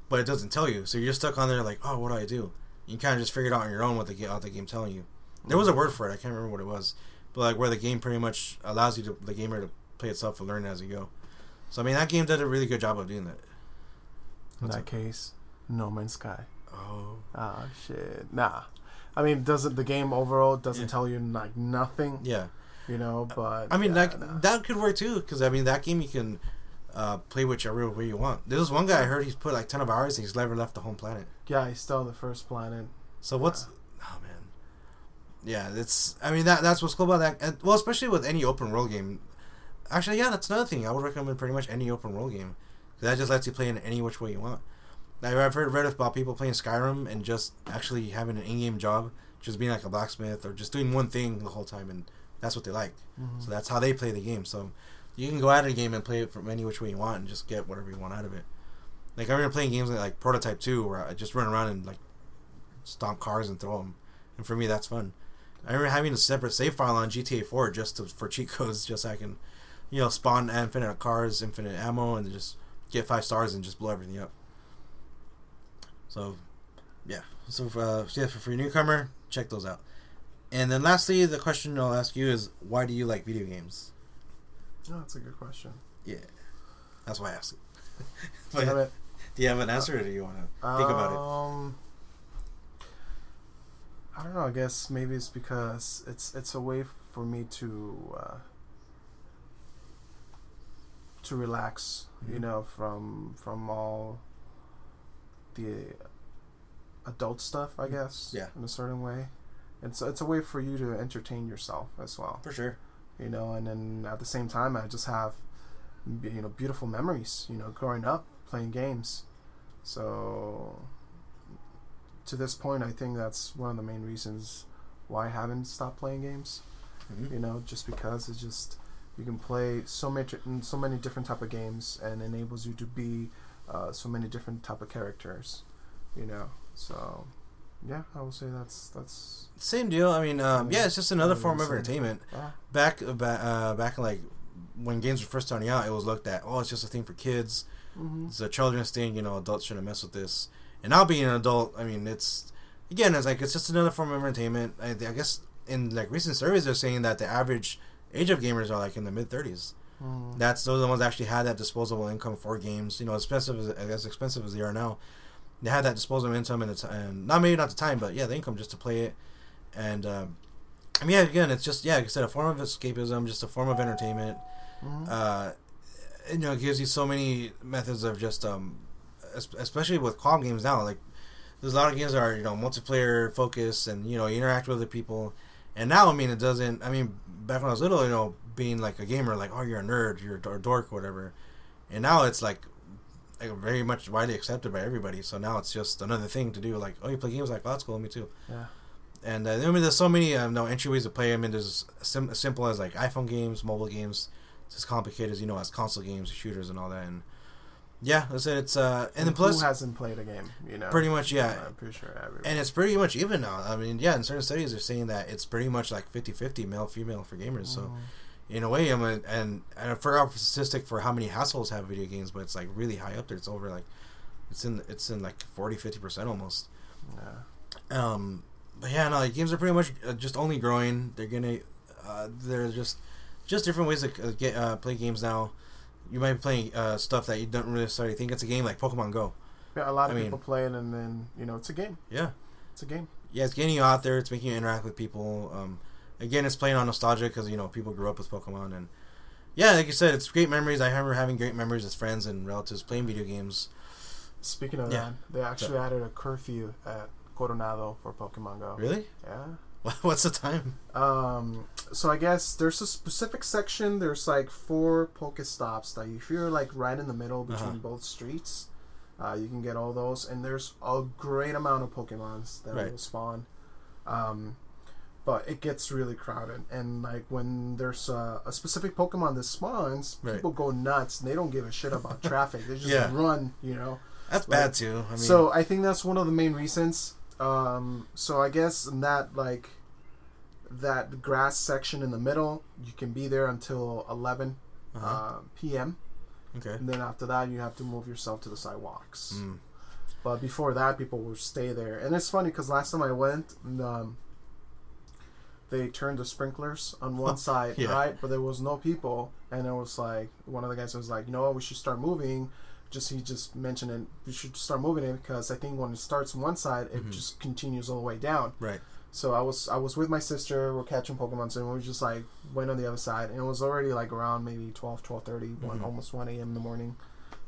but it doesn't tell you. So you're stuck on there like, oh, what do I do? You kind of just figure it out on your own what the what the game telling you. There was a word for it. I can't remember what it was, but like where the game pretty much allows you to the gamer to play itself and learn as you go. So I mean that game did a really good job of doing that. In that up? case, No Man's Sky. Oh. Ah, shit. Nah. I mean, doesn't the game overall doesn't Yeah. tell you like nothing, Yeah. you know? But I mean, yeah, like nah. that could work too, because I mean that game you can uh, play whichever way you want. There was one guy I heard he's put like ten of hours and he's never left the home planet. yeah, he's still on the first planet. So what's oh man, yeah, it's I mean that that's what's cool about that. And, well, especially with any open world game. Actually, yeah, that's another thing. I would recommend pretty much any open world game. That just lets you play in any which way you want. I've heard read about people playing Skyrim and just actually having an in-game job, just being like a blacksmith or just doing one thing the whole time, and that's what they like. Mhm. So that's how they play the game. So you can go out of the game and play it from any which way you want and just get whatever you want out of it. Like I remember playing games like, like Prototype 2 where I just run around and like stomp cars and throw them. And for me that's fun. I remember having a separate save file on GTA 4 just to, for cheat codes just so I can you know spawn infinite cars, infinite ammo and just get 5 stars and just blow everything up. So yeah. So uh, yeah, for, your newcomer, check those out. And then lastly, the question I'll ask you is why do you like video games? Oh, that's a good question. Yeah, that's why I asked it. Do you have it? do you have an answer, or do you want to think about it? Um, I don't know. I guess maybe it's because it's it's a way for me to uh, to relax. You Mhm. know, from from all the adult stuff. I guess. Yeah. In a certain way, it's it's a way for you to entertain yourself as well. For sure. You know, and then at the same time, I just have you know beautiful memories. You know, growing up playing games. So to this point, I think that's one of the main reasons why I haven't stopped playing games. Mhm. You know, just because it's just you can play so many so many different type of games and enables you to be uh, so many different type of characters. You know, so yeah, I will say that's that's Same deal. I mean, um, yeah, it's just another form of entertainment. ah, Back, uh, ba- uh, back in like when games were first starting out, it was looked at. Oh, it's just a thing for kids. mhm. It's a children's thing. You know, adults shouldn't mess with this. And now being an adult, I mean, it's again, it's like it's just another form of entertainment. I, I guess in like recent surveys, they're saying that the average age of gamers are like in the mid thirties. Mm. That's those are the ones that actually had that disposable income for games. You know, as expensive as as expensive as they are now, they had that disposable income and it's and not maybe not the time, but yeah, the income just to play it. And um, I mean, yeah, again, it's just yeah, like I said, a form of escapism, just a form of entertainment. Mhm. Uh, you know, it gives you so many methods of just um, especially with calm games now. Like there's a lot of games that are you know multiplayer focused and you know you interact with other people. And now, I mean, it doesn't. I mean, back when I was little, you know, being like a gamer, like oh, you're a nerd, you're a dork, whatever. And now it's like like, very much widely accepted by everybody. So now it's just another thing to do. Like, oh, you play games? Like, oh, that's cool. Me too. Yeah. And uh, I mean, there's so many uh, no entryways to play. I mean, there's sim- as simple as like iPhone games, mobile games. It's as complicated as you know as console games, shooters, and all that. And yeah, I said it's uh, and then plus who hasn't played a game? You know, pretty much yeah. I'm pretty sure everyone. And it's pretty much even now. I mean, yeah, in certain studies they're saying that it's pretty much like 50-50 male female for gamers. So Mm. In a way, I'm a, and and I forgot the statistic for how many households have video games, but it's like really high up there. It's over like it's in it's in like 40 50 percent almost. yeah. Um, but yeah, no, like, games are pretty much uh, just only growing. They're gonna, uh, they're just, just different ways to uh, get uh, play games now. You might be playing uh, stuff that you don't really necessarily think it's a game, like Pokemon Go. Yeah, a lot of I people play it, and then you know it's a game. Yeah, It's a game. yeah, it's getting you out there. It's making you interact with people. Um, again, it's playing on nostalgia because you know people grew up with Pokemon, and yeah, like you said, it's great memories. I remember having great memories as friends and relatives playing video games. Speaking of Yeah. that, they actually added a curfew at Coronado for Pokemon Go. Really? Yeah. What's the time? Um, so I guess there's a specific section. There's like four Pokestops that if you're like right in the middle between Uh-huh. both streets, uh, you can get all those. And there's a great amount of Pokemons that Right. will spawn. Um, but it gets really crowded, and like when there's a, a specific Pokemon that spawns, Right. people go nuts. And they don't give a shit about traffic. They just Yeah. run, you know. That's Like, bad too. I mean, so I think that's one of the main reasons. Um, so I guess in that like that grass section in the middle, you can be there until 11 uh-huh. uh, p.m. okay. And then after that, you have to move yourself to the sidewalks. Mm. But before that, people will stay there. And it's funny because last time I went, um, they turned the sprinklers on one side, Yeah. right? But there was no people, and it was like one of the guys was like, "You know what? We should start moving." Just he just mentioned it. We should start moving it because I think when it starts on one side, it Mhm. just continues all the way down. Right. So I was I was with my sister. We're catching Pokemon, so we just like went on the other side, and it was already like around maybe 12, 12.30, one, Mhm. almost one a.m. in the morning,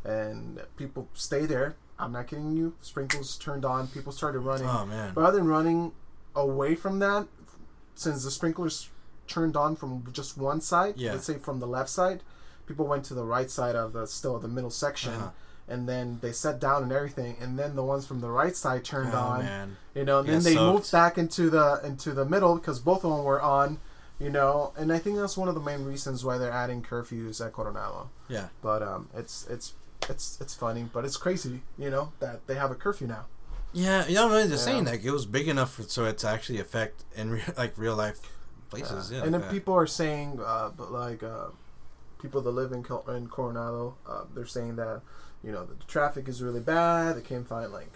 and people stay there. I'm not kidding you. Sprinkles turned on. People started running. Oh man. Rather than running away from that, since the sprinklers turned on from just one side, Yeah. let's say from the left side, people went to the right side of the still the middle section. Uh-huh. And then they sat down and everything, and then the ones from the right side turned oh on, man. you know. And then they soaked. moved back into the into the middle because both of them were on, you know. And I think that's one of the main reasons why they're adding curfews at Coronado. Yeah. But um, it's it's it's it's funny, but it's crazy, you know, that they have a curfew now. Yeah, you know, they're Yeah. saying like it was big enough for, so it to actually affect in re- like real life places. Uh, Yeah, and like then that. people are saying, uh, but like uh, people that live in Col- in Coronado, uh, they're saying that you know the traffic is really bad. They can't find like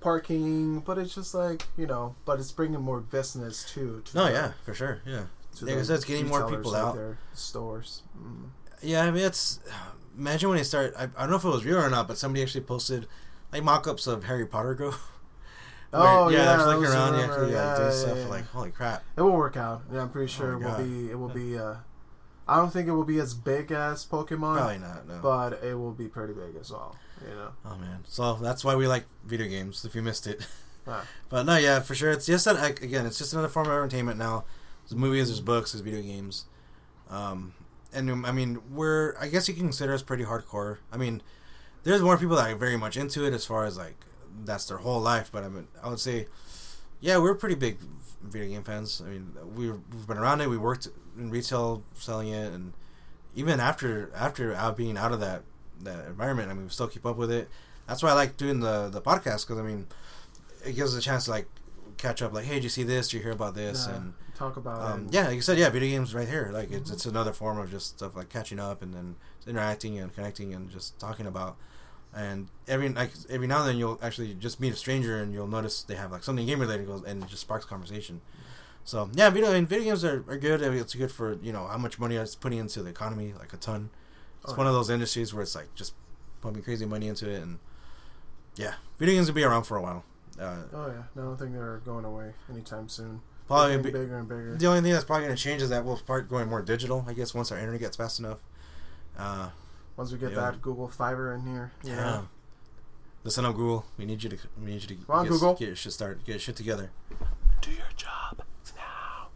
parking, but it's just like you know, but it's bringing more business too. To No, the- yeah, for sure. Yeah, because Yeah, that's getting more people out. their stores. Mm. yeah. I mean, it's imagine when they start. I, I don't know if it was real or not, but somebody actually posted like mock-ups of Harry Potter Go. Oh, yeah, they're I looking around, you like yeah, do yeah, stuff. yeah. Like, holy crap! It will work out. Yeah, I'm pretty sure Oh it will God. be. It will be. Uh, I don't think it will be as big as Pokemon, Probably not. No. but it will be pretty big as well. You know. oh man, so that's why we like video games. If you missed it, Ah. but no, yeah, for sure. It's just that again, it's just another form of entertainment now. There's movies, there's books, there's video games. Um, and I mean, we're I guess you can consider us pretty hardcore. I mean, there's more people that are very much into it as far as like that's their whole life. But I mean, I would say, yeah, we're pretty big video game fans. I mean, we've, we've been around it. We worked in retail selling it, and even after after out being out of that that environment, I mean, we still keep up with it. That's why I like doing the the podcast because I mean, it gives us a chance to like catch up. Like, hey, did you see this? Did you hear about this? Yeah, And talk about um, it. yeah, like you said, yeah, video games right here. Like it's Mhm. it's another form of just stuff like catching up and then interacting and connecting and just talking about. And every like every now and then you'll actually just meet a stranger and you'll notice they have like something game related goes and it just sparks conversation. So yeah, video and video games are, are good. I mean, it's good for you know how much money it's putting into the economy, like a ton. It's Oh, one of those industries where it's like just pumping crazy money into it, and yeah, video games will be around for a while. Uh, Oh yeah, no, I don't think they're going away anytime soon. probably be, bigger and bigger. The only thing that's probably going to change is that we'll start going more digital. I guess once our internet gets fast enough. Uh, Once we get Yeah. that Google Fiber in here, you yeah. know. Listen up, Google. We need you to. We need you to Come on, get, Google. get your shit start. Get your shit together. do your job now.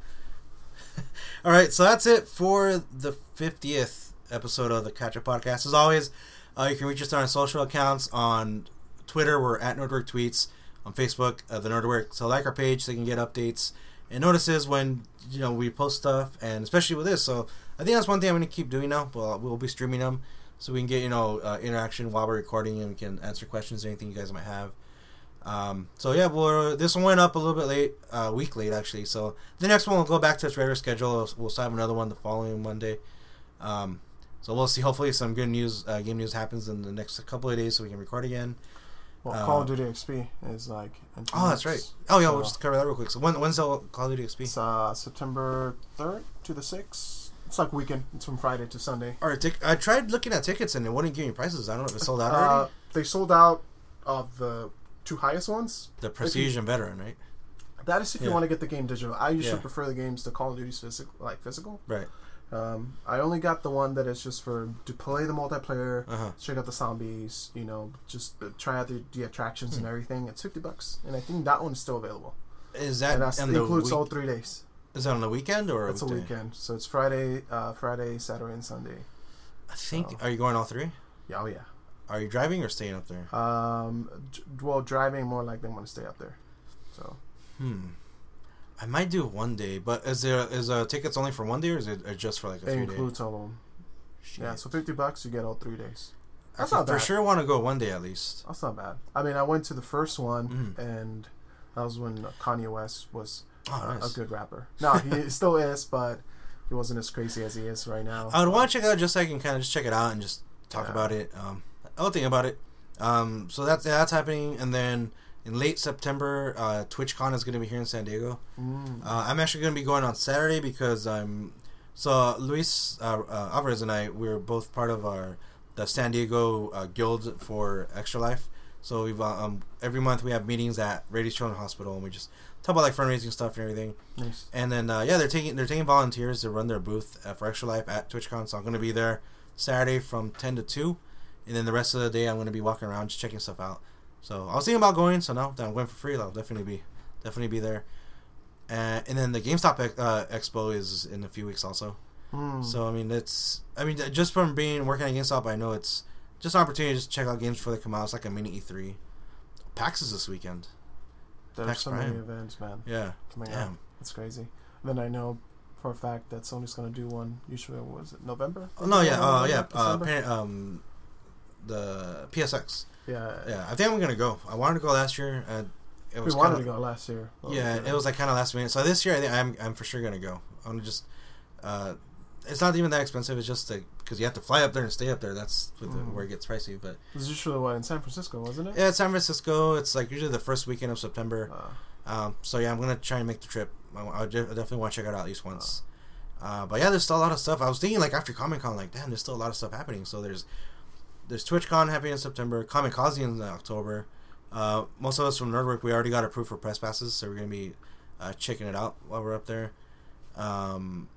All right, so that's it for the fiftieth episode of the Catchup Podcast. As always, Uh, you can reach us on our social accounts on Twitter. We're at Nerdwork Tweets. On Facebook, uh, the Nerdwork. So like our page so you can get updates and notices when you know we post stuff, and especially with this. So I think that's one thing I'm going to keep doing now. Well, we'll be streaming them so we can get you know uh, interaction while we're recording and we can answer questions anything you guys might have. Um, so yeah, we're, this one went up a little bit late, a uh, week late actually. So the next one will go back to its regular schedule. We'll have another one the following Monday. Um, so we'll see. Hopefully, some good news, uh, game news happens in the next couple of days, so we can record again. Well, uh, Call of Duty XP is like. Oh, that's right. Oh yeah, so, we'll just cover that real quick. So when when's the Call of Duty XP? It's uh, September third to the sixth. It's like weekend. It's from Friday to Sunday. All right, tic- I tried looking at tickets and it wouldn't give me prices. I don't know if it sold out already. Uh, they sold out of the two highest ones. The Prestige you, and Veteran, right? That is if yeah. you want to get the game digital. I usually yeah. prefer the games to Call of Duty's physical, like physical. Right. Um, I only got the one that is just for to play the multiplayer, uh-huh. check out the zombies, you know, just try out the, the attractions hmm. and everything. It's fifty bucks, and I think that one's still available. Is that and that includes week- all three days? Is that on the weekend or? It's a, a weekend, so it's Friday, uh, Friday, Saturday, and Sunday. I think. So. Are you going all three? Yeah. Oh yeah. Are you driving or staying up there? Um. Well, driving more like I'm going to stay up there. So. Hmm. I might do one day, but is there is uh tickets only for one day or is it just for like a it includes all of them. Shit. Yeah, so fifty bucks you get all three days. That's I not for bad. sure want to go one day at least. That's not bad. I mean, I went to the first one mm. and that was when Kanye West was oh, nice. a good rapper. No, he still is, but he wasn't as crazy as he is right now. I would want to check it out just so I can kind of just check it out and just talk yeah. about it. Um, I'll think about it. Um, so that's that's happening, and then in late September, uh, TwitchCon is going to be here in San Diego. Mm. Uh, I'm actually going to be going on Saturday because I'm. So Luis uh, uh, Alvarez and I, we're both part of our the San Diego uh, Guild for Extra Life. So we've uh, um, every month we have meetings at Rady Children's Hospital, and we just talk about like fundraising stuff and everything. Nice. And then yeah, they're taking they're taking volunteers to run their booth for Extra Life at TwitchCon. So I'm going to be there Saturday from ten to two, and then the rest of the day I'm going to be walking around just checking stuff out. So I was thinking about going. So now that I'm going for free, I'll definitely be definitely be there. Uh, and then the GameStop uh, Expo is in a few weeks also. Hmm. So I mean, it's I mean just from being working at GameStop, I know it's just an opportunity to just check out games before they come out. It's like a mini E3. PAX is this weekend. There's PAX so Prime. many events, man. Yeah, coming Damn. out. It's crazy. then I know for a fact that Sony's going to do one. Usually, was it November? Oh, no, yeah, uh, yeah. Uh, um, the PSX. Yeah, yeah. I think I'm gonna go. I wanted to go last year. And it was we wanted kinda, to go last year. yeah, it was like kind of last minute. So this year, I think I'm I'm for sure gonna go. I'm gonna just. Uh, it's not even that expensive. It's just because you have to fly up there and stay up there. That's mm. the, where it gets pricey. But it's usually what in San Francisco, wasn't it? Yeah, it's San Francisco. It's like usually the first weekend of September. Uh. Um, so yeah, I'm gonna try and make the trip. I, I definitely want to check it out at least once. Uh. uh, but yeah, there's still a lot of stuff. I was thinking like after Comic Con, like damn, there's still a lot of stuff happening. So there's there's TwitchCon happening in September, Comic Comikaze in October. Uh, most of us from Nerdwork, we already got approved for press passes, so we're gonna be uh, checking it out while we're up there. Um,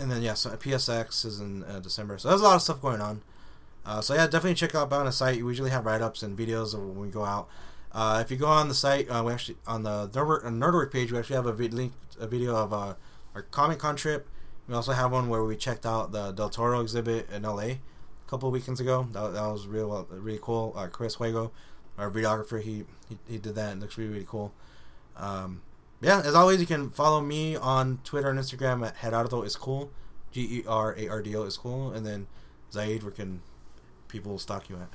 and then yeah, so PSX is in uh, December, so there's a lot of stuff going on. Uh, so yeah, definitely check out the site. We usually have write ups and videos when we go out. Uh, if you go on the site, uh, we actually on the Nerdwork, Nerdwork page, we actually have a vid- link, a video of our Comic Con trip. We also have one where we checked out the Del Toro exhibit in LA a couple weekends ago. That, that was real really cool. Uh, Chris Huego, our videographer, he, he he did that. And it looks really really cool. Um, yeah, as always, you can follow me on Twitter and Instagram at Gerardo is cool, G E R A R D O is cool, and then Zaid, where can people stalk you at?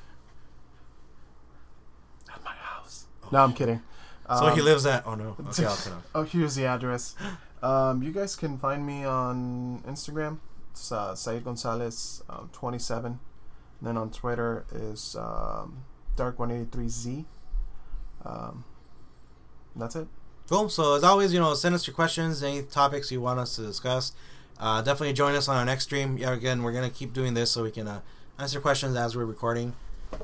At my house. Oh, no, I'm kidding. So um, he lives at. Oh no. Okay, oh, here's the address. Um, you guys can find me on Instagram it's uh, Zaid Gonzalez, um, 27. And then on Twitter is um, Dark183Z. Um, that's it. Cool. So as always, you know, send us your questions, any topics you want us to discuss. Uh, definitely join us on our next stream. Yeah, again, we're gonna keep doing this so we can uh, answer questions as we're recording.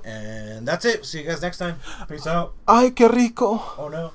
And that's it. See you guys next time. Peace out. Ay, qué rico. Oh no.